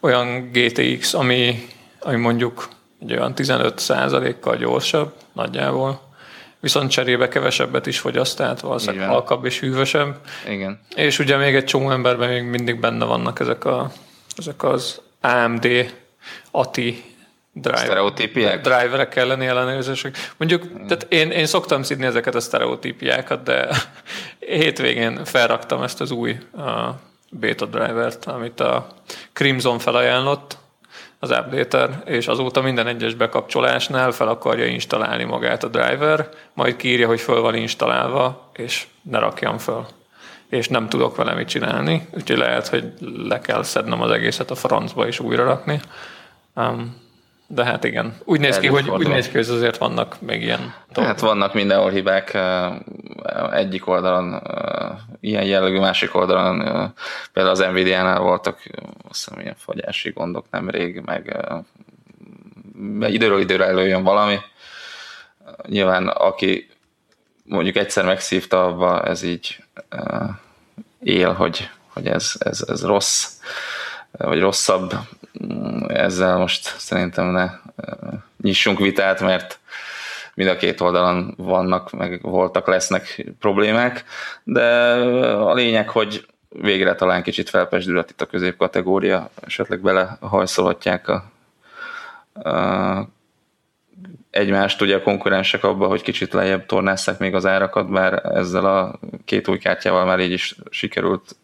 olyan GTX, ami, ami mondjuk egy olyan 15%-kal gyorsabb nagyjából, viszont cserébe kevesebbet is fogyaszt, tehát valószínűleg Igen. halkabb és hűvösebb. Igen. És ugye még egy csomó emberben még mindig benne vannak ezek, a, ezek az AMD ATI driver, Sztereotípiák? driverek elleni ellenőrzések. Mondjuk, tehát én, én szoktam szidni ezeket a sztereotípiákat, de hétvégén felraktam ezt az új uh, beta drivert, amit a Crimson felajánlott, az updater, és azóta minden egyes bekapcsolásnál fel akarja installálni magát a driver, majd kiírja, hogy föl van installálva, és ne rakjam föl. És nem tudok vele mit csinálni, úgyhogy lehet, hogy le kell szednem az egészet a francba és újra rakni. Um, de hát igen, úgy néz ki, hogy, úgy néz ki, hogy azért vannak még ilyen dolgok. Hát vannak mindenhol hibák, egyik oldalon ilyen jellegű, másik oldalon például az Nvidia-nál voltak azt hiszem ilyen fogyási gondok nemrég, meg időről időre előjön valami. Nyilván aki mondjuk egyszer megszívta abba, ez így él, hogy, hogy ez, ez, ez rossz, vagy rosszabb. Ezzel most szerintem ne eh, nyissunk vitát, mert mind a két oldalon vannak, meg voltak, lesznek problémák, de a lényeg, hogy végre talán kicsit felpesdülhet itt a középkategória, esetleg belehajszolhatják a, a egymást ugye a konkurensek abba, hogy kicsit lejjebb tornásszák még az árakat, bár ezzel a két új kártyával már így is sikerült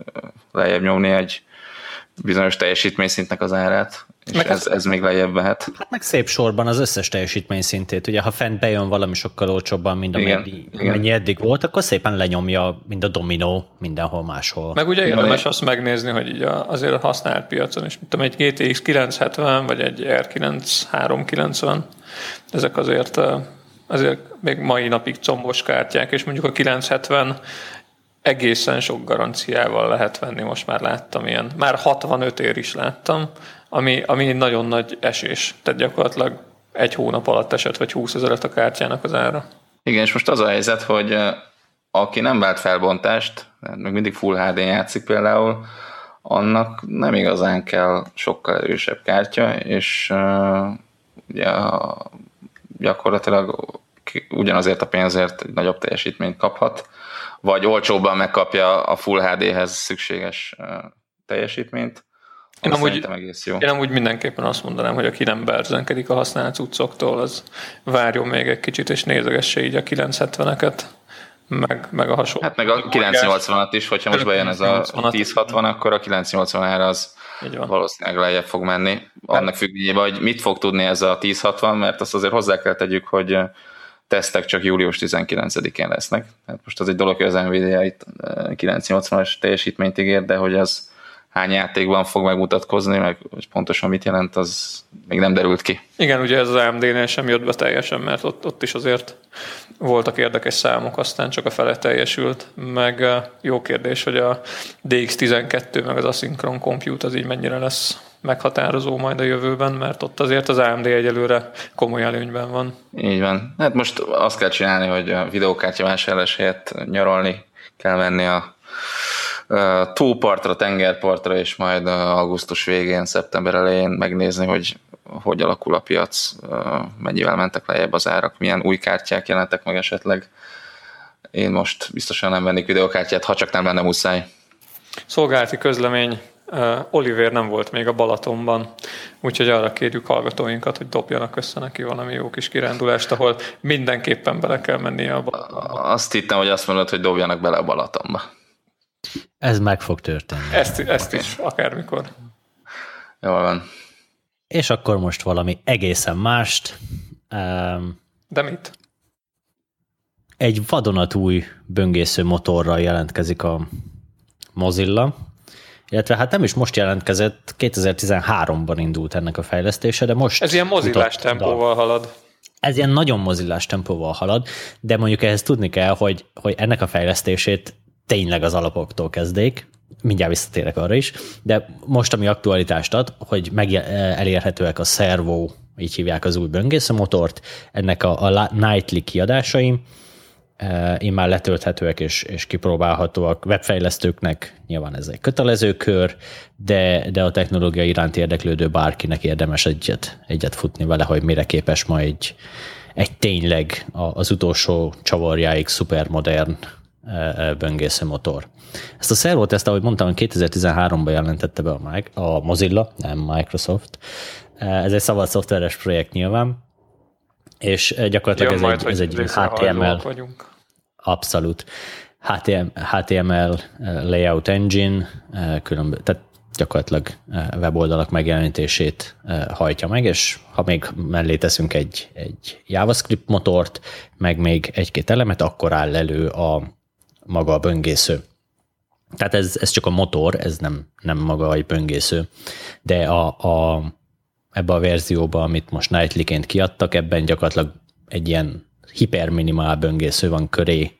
lejjebb nyomni egy bizonyos teljesítményszintnek az árát, és Meg ez, ez még lejjebb mehet. Hát meg szép sorban az összes teljesítmény szintét. Ugye, ha fent bejön valami sokkal olcsóbban, mint amennyi, igen. eddig volt, akkor szépen lenyomja, mint a dominó mindenhol máshol. Meg ugye érdemes de- azt megnézni, hogy így azért a használt piacon is, mint tudom, egy GTX 970 vagy egy R9 390, ezek azért, azért még mai napig combos kártyák, és mondjuk a 970 egészen sok garanciával lehet venni, most már láttam ilyen. Már 65 ér is láttam, ami, ami nagyon nagy esés. Tehát gyakorlatilag egy hónap alatt esett, vagy 20 ezeret a kártyának az ára. Igen, és most az a helyzet, hogy aki nem vált felbontást, még mindig Full HD játszik például, annak nem igazán kell sokkal erősebb kártya, és uh, ugye, gyakorlatilag ugyanazért a pénzért egy nagyobb teljesítményt kaphat, vagy olcsóbban megkapja a Full HD-hez szükséges teljesítményt. Én amúgy- egész jó. Én amúgy mindenképpen azt mondanám, hogy aki nem berzenkedik a használt cuccoktól, az várjon még egy kicsit, és nézegesse így a 970-eket, meg, meg a hasonló. Hát meg a 980-at is, hogyha most bejön ez a 980-at. 1060, akkor a 980 ára az Így van. valószínűleg lejjebb fog menni. Annak függvényében, hogy mit fog tudni ez a 1060, mert azt azért hozzá kell tegyük, hogy tesztek csak július 19-én lesznek. Hát most az egy dolog, hogy az Nvidia itt eh, 980-as teljesítményt ígér, de hogy az hány játékban fog megmutatkozni, meg hogy pontosan mit jelent, az még nem derült ki. Igen, ugye ez az AMD-nél sem jött be teljesen, mert ott, ott is azért voltak érdekes számok, aztán csak a fele teljesült, meg eh, jó kérdés, hogy a DX12 meg az Asynchron Compute az így mennyire lesz meghatározó majd a jövőben, mert ott azért az AMD egyelőre komoly előnyben van. Így van. Hát most azt kell csinálni, hogy a videókártya vásárlás helyett nyaralni kell menni a tópartra, tengerpartra, és majd augusztus végén, szeptember elején megnézni, hogy hogy alakul a piac, mennyivel mentek lejjebb az árak, milyen új kártyák jelentek meg esetleg. Én most biztosan nem vennék videókártyát, ha csak nem lenne muszáj. Szolgálati közlemény, Oliver nem volt még a Balatonban, úgyhogy arra kérjük hallgatóinkat, hogy dobjanak össze neki valami jó kis kirándulást, ahol mindenképpen bele kell mennie a Balatonba. Azt hittem, hogy azt mondod, hogy dobjanak bele a Balatonba. Ez meg fog történni. Ezt, ezt is, akármikor. Jól van. És akkor most valami egészen mást. Um, De mit? egy vadonatúj böngésző motorral jelentkezik a Mozilla, illetve hát nem is most jelentkezett, 2013-ban indult ennek a fejlesztése, de most... Ez ilyen mozilás futott tempóval halad. ez ilyen nagyon mozillás tempóval halad, de mondjuk ehhez tudni kell, hogy, hogy ennek a fejlesztését tényleg az alapoktól kezdték, mindjárt visszatérek arra is, de most ami aktualitást ad, hogy meg elérhetőek a Servo, így hívják az új böngészőmotort, ennek a, a nightly kiadásai, immár letölthetőek és, és kipróbálhatóak. Webfejlesztőknek nyilván ez egy kötelező kör, de, de a technológia iránt érdeklődő bárkinek érdemes egyet, egyet futni vele, hogy mire képes ma egy, egy tényleg az utolsó csavarjáig szupermodern böngésző motor. Ezt a servot, ezt ahogy mondtam, 2013-ban jelentette be a, a Mozilla, nem Microsoft. Ez egy szabad szoftveres projekt nyilván, és gyakorlatilag Jön ez, majd, egy, ez egy HTML. Vagyunk. Abszolút. HTML, HTML layout engine, különböző, tehát gyakorlatilag weboldalak megjelenítését hajtja meg, és ha még mellé teszünk egy, egy JavaScript motort, meg még egy-két elemet, akkor áll elő a maga a böngésző. Tehát ez, ez csak a motor, ez nem, nem maga a böngésző. De a, a, ebbe a verzióba, amit most Nightly-ként kiadtak, ebben gyakorlatilag egy ilyen hiperminimál böngésző van köré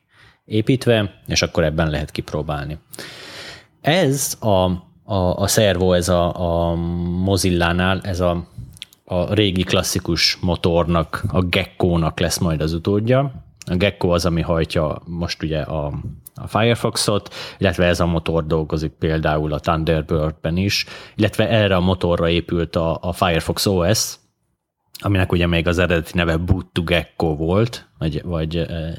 építve, és akkor ebben lehet kipróbálni. Ez a, a, a szervo, ez a, a Mozilla-nál, ez a, a régi klasszikus motornak, a Gecko-nak lesz majd az utódja. A Gecko az, ami hajtja most ugye a, a Firefoxot, illetve ez a motor dolgozik például a Thunderbird-ben is, illetve erre a motorra épült a, a Firefox OS, aminek ugye még az eredeti neve Boot to Gecko volt, vagy, vagy e, e,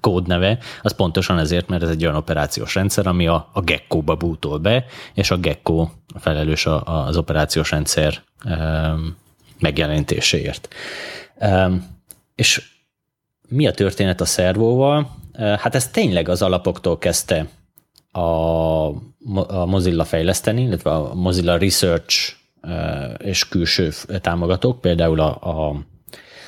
kódneve, az pontosan ezért, mert ez egy olyan operációs rendszer, ami a, a Gecko-ba bootol be, és a Gecko felelős a, a, az operációs rendszer e, megjelenítéséért. E, és mi a történet a szervóval? Hát ez tényleg az alapoktól kezdte a, a Mozilla fejleszteni, illetve a Mozilla Research és külső támogatók, például a, a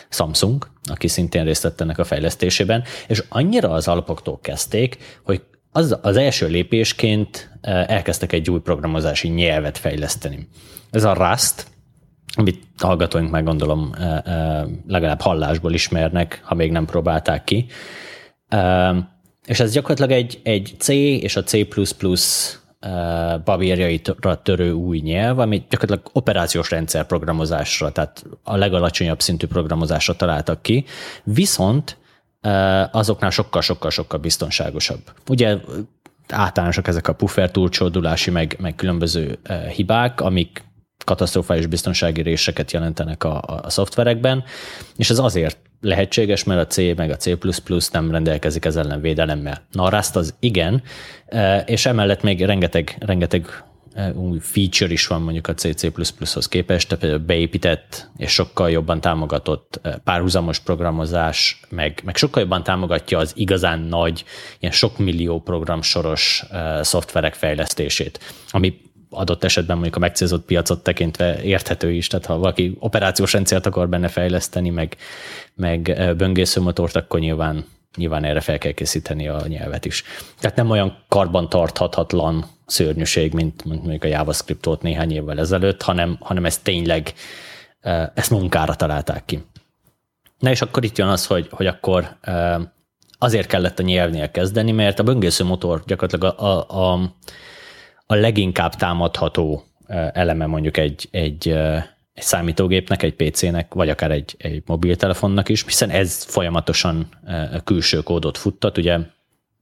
Samsung, aki szintén részt vett ennek a fejlesztésében, és annyira az alapoktól kezdték, hogy az, az első lépésként elkezdtek egy új programozási nyelvet fejleszteni. Ez a Rust, amit hallgatóink meg gondolom legalább hallásból ismernek, ha még nem próbálták ki. És ez gyakorlatilag egy, egy C és a C++ babérjaitra törő új nyelv, ami gyakorlatilag operációs rendszer programozásra, tehát a legalacsonyabb szintű programozásra találtak ki, viszont azoknál sokkal-sokkal-sokkal biztonságosabb. Ugye általánosak ezek a puffer túlcsódulási, meg, meg különböző hibák, amik katasztrofális biztonsági réseket jelentenek a, a szoftverekben, és ez azért lehetséges, mert a C meg a C++ nem rendelkezik ez ellen védelemmel. Na a Rust az igen, e, és emellett még rengeteg, rengeteg e, új feature is van mondjuk a C++-hoz képest, tehát például beépített és sokkal jobban támogatott e, párhuzamos programozás, meg, meg sokkal jobban támogatja az igazán nagy, ilyen sok millió programsoros szoftverek fejlesztését, ami adott esetben mondjuk a megcélzott piacot tekintve érthető is, tehát ha valaki operációs rendszert akar benne fejleszteni, meg, meg böngészőmotort, akkor nyilván, nyilván erre fel kell készíteni a nyelvet is. Tehát nem olyan karban tarthatatlan szörnyűség, mint, mondjuk a JavaScript néhány évvel ezelőtt, hanem, hanem ez tényleg, ezt munkára találták ki. Na és akkor itt jön az, hogy, hogy akkor azért kellett a nyelvnél kezdeni, mert a böngésző motor gyakorlatilag a, a, a a leginkább támadható eleme mondjuk egy, egy, egy számítógépnek, egy PC-nek, vagy akár egy, egy mobiltelefonnak is, hiszen ez folyamatosan külső kódot futtat, ugye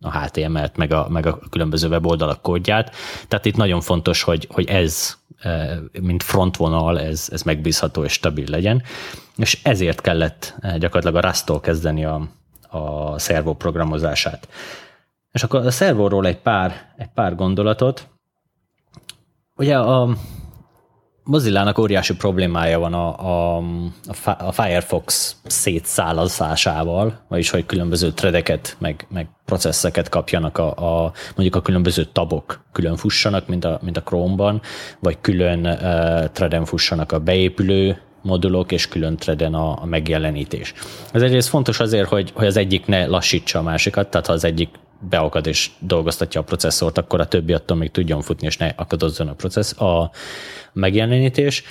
a HTML-t, meg a, meg a különböző weboldalak kódját. Tehát itt nagyon fontos, hogy, hogy ez, mint frontvonal, ez, ez megbízható és stabil legyen. És ezért kellett gyakorlatilag a Rust-tól kezdeni a, a szervó programozását. És akkor a szervóról egy pár, egy pár gondolatot. Ugye a Mozilla-nak óriási problémája van a, a, a Firefox szétszálazásával, vagyis hogy különböző threadeket, meg, meg processzeket kapjanak a, a, mondjuk a különböző tabok külön fussanak, mint a, mint a Chrome-ban, vagy külön uh, threaden fussanak a beépülő modulok, és külön threaden a, a megjelenítés. Ez egyrészt fontos azért, hogy, hogy az egyik ne lassítsa a másikat, tehát ha az egyik beakad és dolgoztatja a processzort, akkor a többi attól még tudjon futni, és ne akadozzon a, processz, a megjelenítés.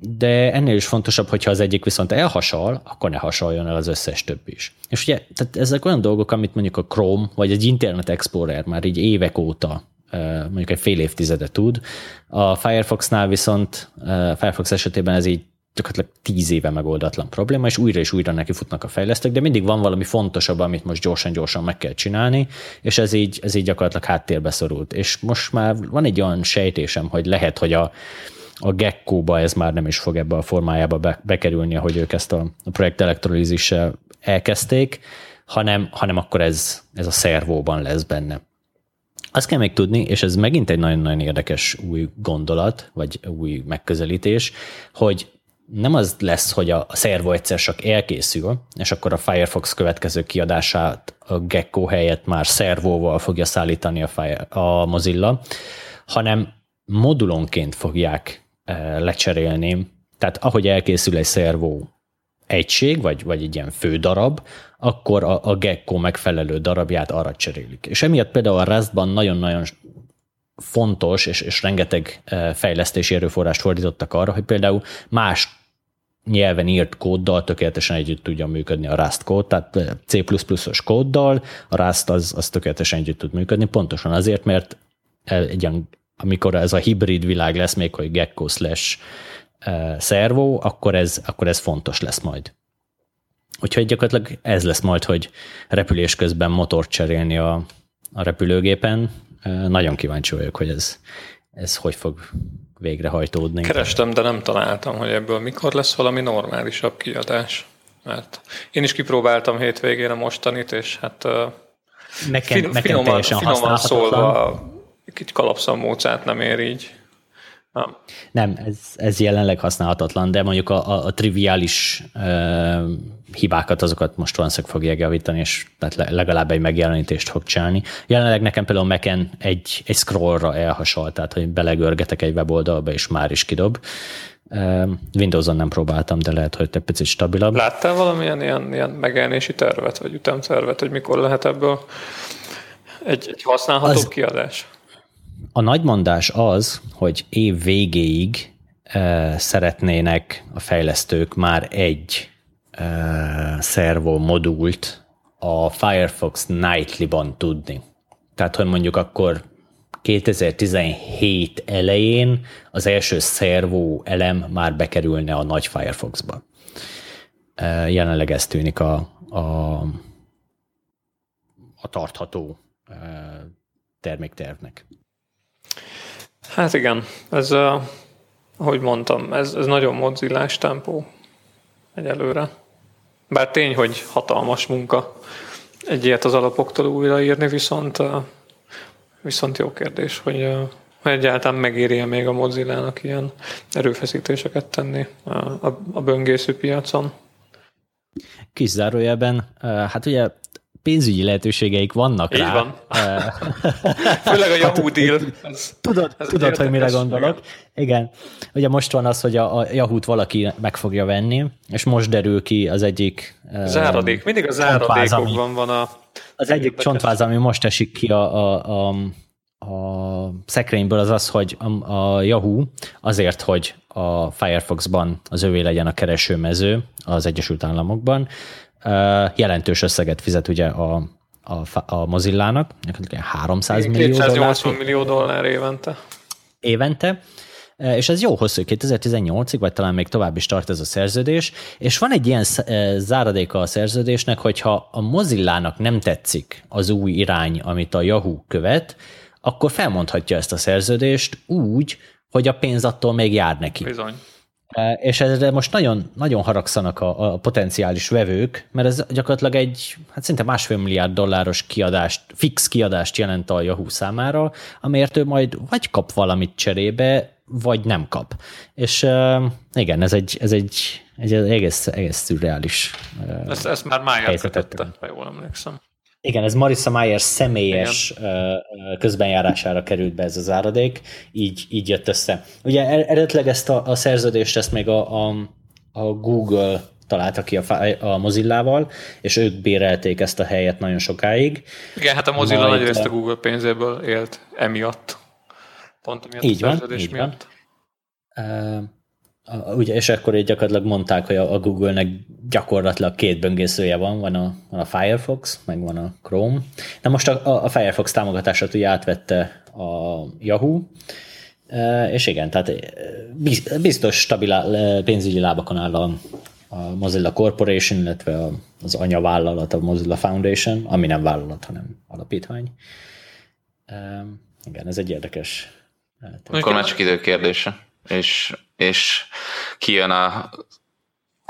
De ennél is fontosabb, hogyha az egyik viszont elhasal, akkor ne hasaljon el az összes többi is. És ugye tehát ezek olyan dolgok, amit mondjuk a Chrome vagy egy Internet Explorer már így évek óta mondjuk egy fél évtizede tud. A Firefoxnál viszont, Firefox esetében ez így gyakorlatilag tíz éve megoldatlan probléma, és újra és újra neki futnak a fejlesztők, de mindig van valami fontosabb, amit most gyorsan-gyorsan meg kell csinálni, és ez így, ez így gyakorlatilag háttérbe szorult. És most már van egy olyan sejtésem, hogy lehet, hogy a, a Gecko-ba ez már nem is fog ebbe a formájába be, bekerülni, ahogy ők ezt a, a projekt elektrolízissel elkezdték, hanem, hanem akkor ez, ez a szervóban lesz benne. Azt kell még tudni, és ez megint egy nagyon-nagyon érdekes új gondolat, vagy új megközelítés, hogy nem az lesz, hogy a, szervo egyszer csak elkészül, és akkor a Firefox következő kiadását a Gecko helyett már szervóval fogja szállítani a, Fire, a Mozilla, hanem modulonként fogják e, lecserélni. Tehát ahogy elkészül egy szervó egység, vagy, vagy egy ilyen fő darab, akkor a, a Gecko megfelelő darabját arra cserélik. És emiatt például a Rustban nagyon-nagyon fontos, és, és rengeteg e, fejlesztési erőforrást fordítottak arra, hogy például más nyelven írt kóddal tökéletesen együtt tudja működni a Rust kód, tehát C++-os kóddal a Rust az, az tökéletesen együtt tud működni, pontosan azért, mert egy ilyen, amikor ez a hibrid világ lesz, még hogy Gecko slash szervó, akkor ez, akkor ez fontos lesz majd. Úgyhogy gyakorlatilag ez lesz majd, hogy repülés közben motort cserélni a, a repülőgépen. Nagyon kíváncsi vagyok, hogy ez, ez hogy fog végrehajtódni. Kerestem, de nem találtam, hogy ebből mikor lesz valami normálisabb kiadás. Mert én is kipróbáltam hétvégén a mostanit, és hát nekem, fin, nekem finoman, finoman szólva kicsit kalapszamócát nem ér így. Nem, nem ez, ez jelenleg használhatatlan, de mondjuk a, a, a triviális uh, hibákat, azokat most valószínűleg fogja javítani, és tehát legalább egy megjelenítést fog csinálni. Jelenleg nekem például Mac-en egy, egy scrollra elhasal, tehát hogy belegörgetek egy weboldalba, és már is kidob. Windows-on nem próbáltam, de lehet, hogy egy picit stabilabb. Láttál valamilyen ilyen, ilyen megjelenési tervet, vagy ütemtervet, hogy mikor lehet ebből egy, egy használható az, kiadás? A nagymondás az, hogy év végéig szeretnének a fejlesztők már egy szervo modult a Firefox Nightly-ban tudni. Tehát, hogy mondjuk akkor 2017 elején az első szervó elem már bekerülne a nagy Firefoxba. Jelenleg ez tűnik a, a, a tartható terméktervnek. Hát igen, ez, uh, ahogy mondtam, ez, ez nagyon mozillás tempó egyelőre. Bár tény, hogy hatalmas munka egy ilyet az alapoktól újraírni, viszont, viszont jó kérdés, hogy egyáltalán megéri még a Mozilla-nak ilyen erőfeszítéseket tenni a, a, a böngésző piacon. Kis zárójelben, hát ugye pénzügyi lehetőségeik vannak Így rá. van. Főleg a Yahoo deal. Ez, tudod, ez tudod hogy mire gondolok. Igen. Ugye most van az, hogy a, a Yahoo-t valaki meg fogja venni, és most derül ki az egyik Záradék. Mindig a záradékokban van a... Az egyik csontváz, ami most esik ki a, a, a a szekrényből az az, hogy a, a Yahoo azért, hogy a Firefoxban az övé legyen a keresőmező az Egyesült Államokban, jelentős összeget fizet ugye a, a, a Mozillának, 300 millió 280 dollár. millió dollár évente. Évente, és ez jó hosszú, 2018-ig, vagy talán még tovább is tart ez a szerződés, és van egy ilyen záradéka a szerződésnek, hogyha a Mozillának nem tetszik az új irány, amit a Yahoo követ, akkor felmondhatja ezt a szerződést úgy, hogy a pénz attól még jár neki. Bizony. És ezre most nagyon, nagyon haragszanak a, a potenciális vevők, mert ez gyakorlatilag egy, hát szinte másfél milliárd dolláros kiadást, fix kiadást jelent a Yahoo számára, amért ő majd vagy kap valamit cserébe, vagy nem kap. És uh, igen, ez egy, ez egy, egy egész, egész szürreális uh, ezt, ezt már Májár kötötte, ha jól emlékszem. Igen, ez Marissa Mayer személyes Igen. közbenjárására került be ez az áradék, így, így jött össze. Ugye er, eredetileg ezt a, a szerződést ezt még a, a, a Google találta ki a, a Mozillával, és ők bérelték ezt a helyet nagyon sokáig. Igen, hát a Mozilla nagy részt a Google pénzéből élt emiatt. Pont emiatt így a szerződés van, miatt. Van ugye, és akkor így gyakorlatilag mondták, hogy a, Google-nek gyakorlatilag két böngészője van, van a, van a Firefox, meg van a Chrome. Na most a, a Firefox támogatását ugye átvette a Yahoo, És igen, tehát biztos stabil pénzügyi lábakon áll a, a Mozilla Corporation, illetve az anyavállalat, a Mozilla Foundation, ami nem vállalat, hanem alapítvány. Igen, ez egy érdekes. Akkor már csak idő kérdése. És, és kijön a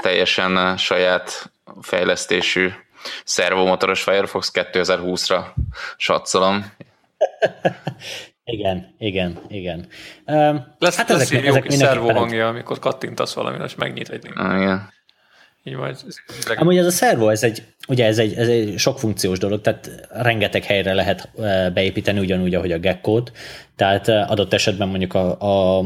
teljesen saját fejlesztésű szervomotoros Firefox 2020-ra satszolom. Igen, igen, igen. Lesz, hát lesz ezek, ezek jó szervó hangja, amikor kattintasz valamire, és megnyit egy link. Ah, igen. Így majd. Amúgy ez a szervo, ez egy, ugye ez egy, ez egy sok funkciós dolog, tehát rengeteg helyre lehet beépíteni ugyanúgy, ahogy a Gecko-t, tehát adott esetben mondjuk a, a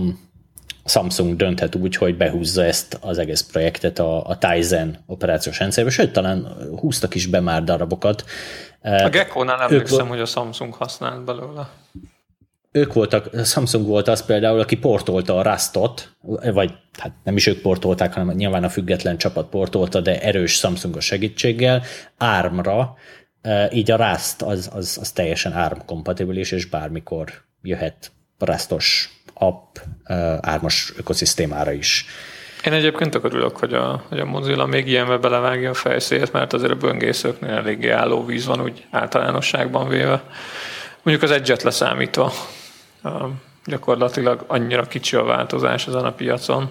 Samsung dönthet úgy, hogy behúzza ezt az egész projektet a, a Tizen operációs rendszerbe, sőt, talán húztak is be már darabokat. A Gecko-nál emlékszem, ők, hogy a Samsung használt belőle. Ők voltak, Samsung volt az például, aki portolta a Rustot, vagy hát nem is ők portolták, hanem nyilván a független csapat portolta, de erős Samsungos segítséggel, ARM-ra, így a Rust az, az, az teljesen ARM kompatibilis, és bármikor jöhet Rustos app ármas ökoszisztémára is. Én egyébként tök örülök, hogy a, hogy a Mozilla még ilyenbe belevágja a fejszét, mert azért a böngészőknél eléggé álló víz van úgy általánosságban véve. Mondjuk az egyet leszámítva gyakorlatilag annyira kicsi a változás ezen a piacon,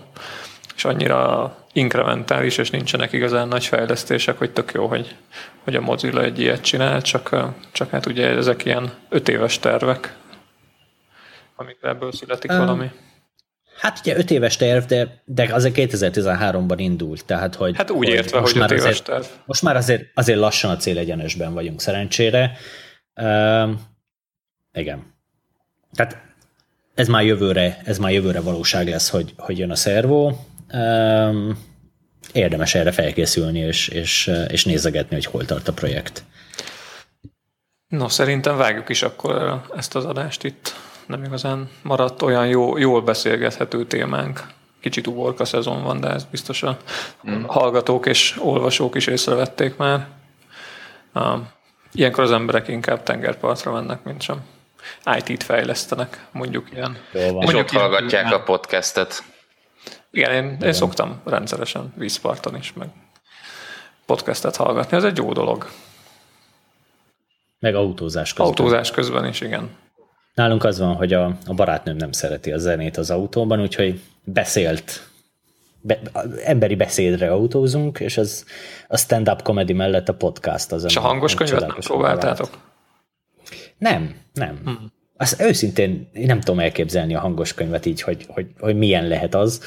és annyira inkrementális, és nincsenek igazán nagy fejlesztések, hogy tök jó, hogy, hogy a Mozilla egy ilyet csinál, csak, csak hát ugye ezek ilyen öt éves tervek, amikor ebből születik um, valami. Hát ugye öt éves terv, de, de azért 2013-ban indult, tehát hogy... Hát úgy értve, hogy, hogy éves azért, terv. Most már azért, azért lassan a célegyenesben vagyunk szerencsére. Um, igen. Tehát ez már jövőre, ez már jövőre valóság lesz, hogy, hogy jön a szervó. Um, érdemes erre felkészülni, és, és, és nézegetni, hogy hol tart a projekt. No, szerintem vágjuk is akkor ezt az adást itt nem igazán maradt olyan jó, jól beszélgethető témánk. Kicsit uborka szezon van, de ez biztos a mm. hallgatók és olvasók is észrevették már. Ilyenkor az emberek inkább tengerpartra mennek, mint sem IT-t fejlesztenek, mondjuk ilyen. És mondjuk ott hallgatják a podcastet. Igen, én, én szoktam rendszeresen vízparton is, meg podcastet hallgatni, ez egy jó dolog. Meg autózás közben. Autózás közben is, igen. Nálunk az van, hogy a, a barátnőm nem szereti a zenét az autóban, úgyhogy beszélt, be, emberi beszédre autózunk, és az a stand-up comedy mellett a podcast az. És a hangos könyvet nem próbáltátok? Nem, nem. Hmm. Azt őszintén én nem tudom elképzelni a hangos könyvet így, hogy, hogy, hogy milyen lehet az.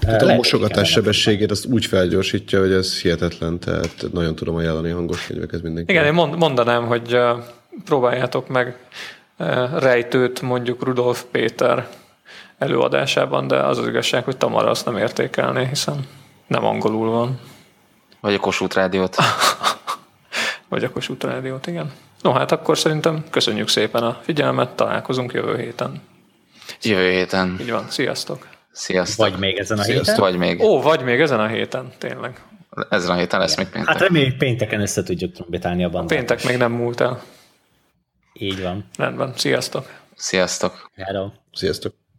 Tehát lehet, a mosogatás sebességét azt úgy felgyorsítja, hogy ez hihetetlen, tehát nagyon tudom ajánlani a hangos könyveket mindenki. Igen, én mondanám, hogy próbáljátok meg rejtőt mondjuk Rudolf Péter előadásában, de az az igazság, hogy Tamara azt nem értékelné, hiszen nem angolul van. Vagy a Kossuth Rádiót. Vagy a Kossuth Rádiót, igen. No, hát akkor szerintem köszönjük szépen a figyelmet, találkozunk jövő héten. Jövő héten. Így van, sziasztok. Sziasztok. Vagy még ezen a Sziasztok. héten? Vagy még. Ó, vagy még ezen a héten, tényleg. Ezen a héten lesz még péntek. Hát reméljük pénteken össze tudjuk trombitálni a bandát. A péntek még nem múlt el. Így van. Rendben, sziasztok. Sziasztok. Hello. Sziasztok.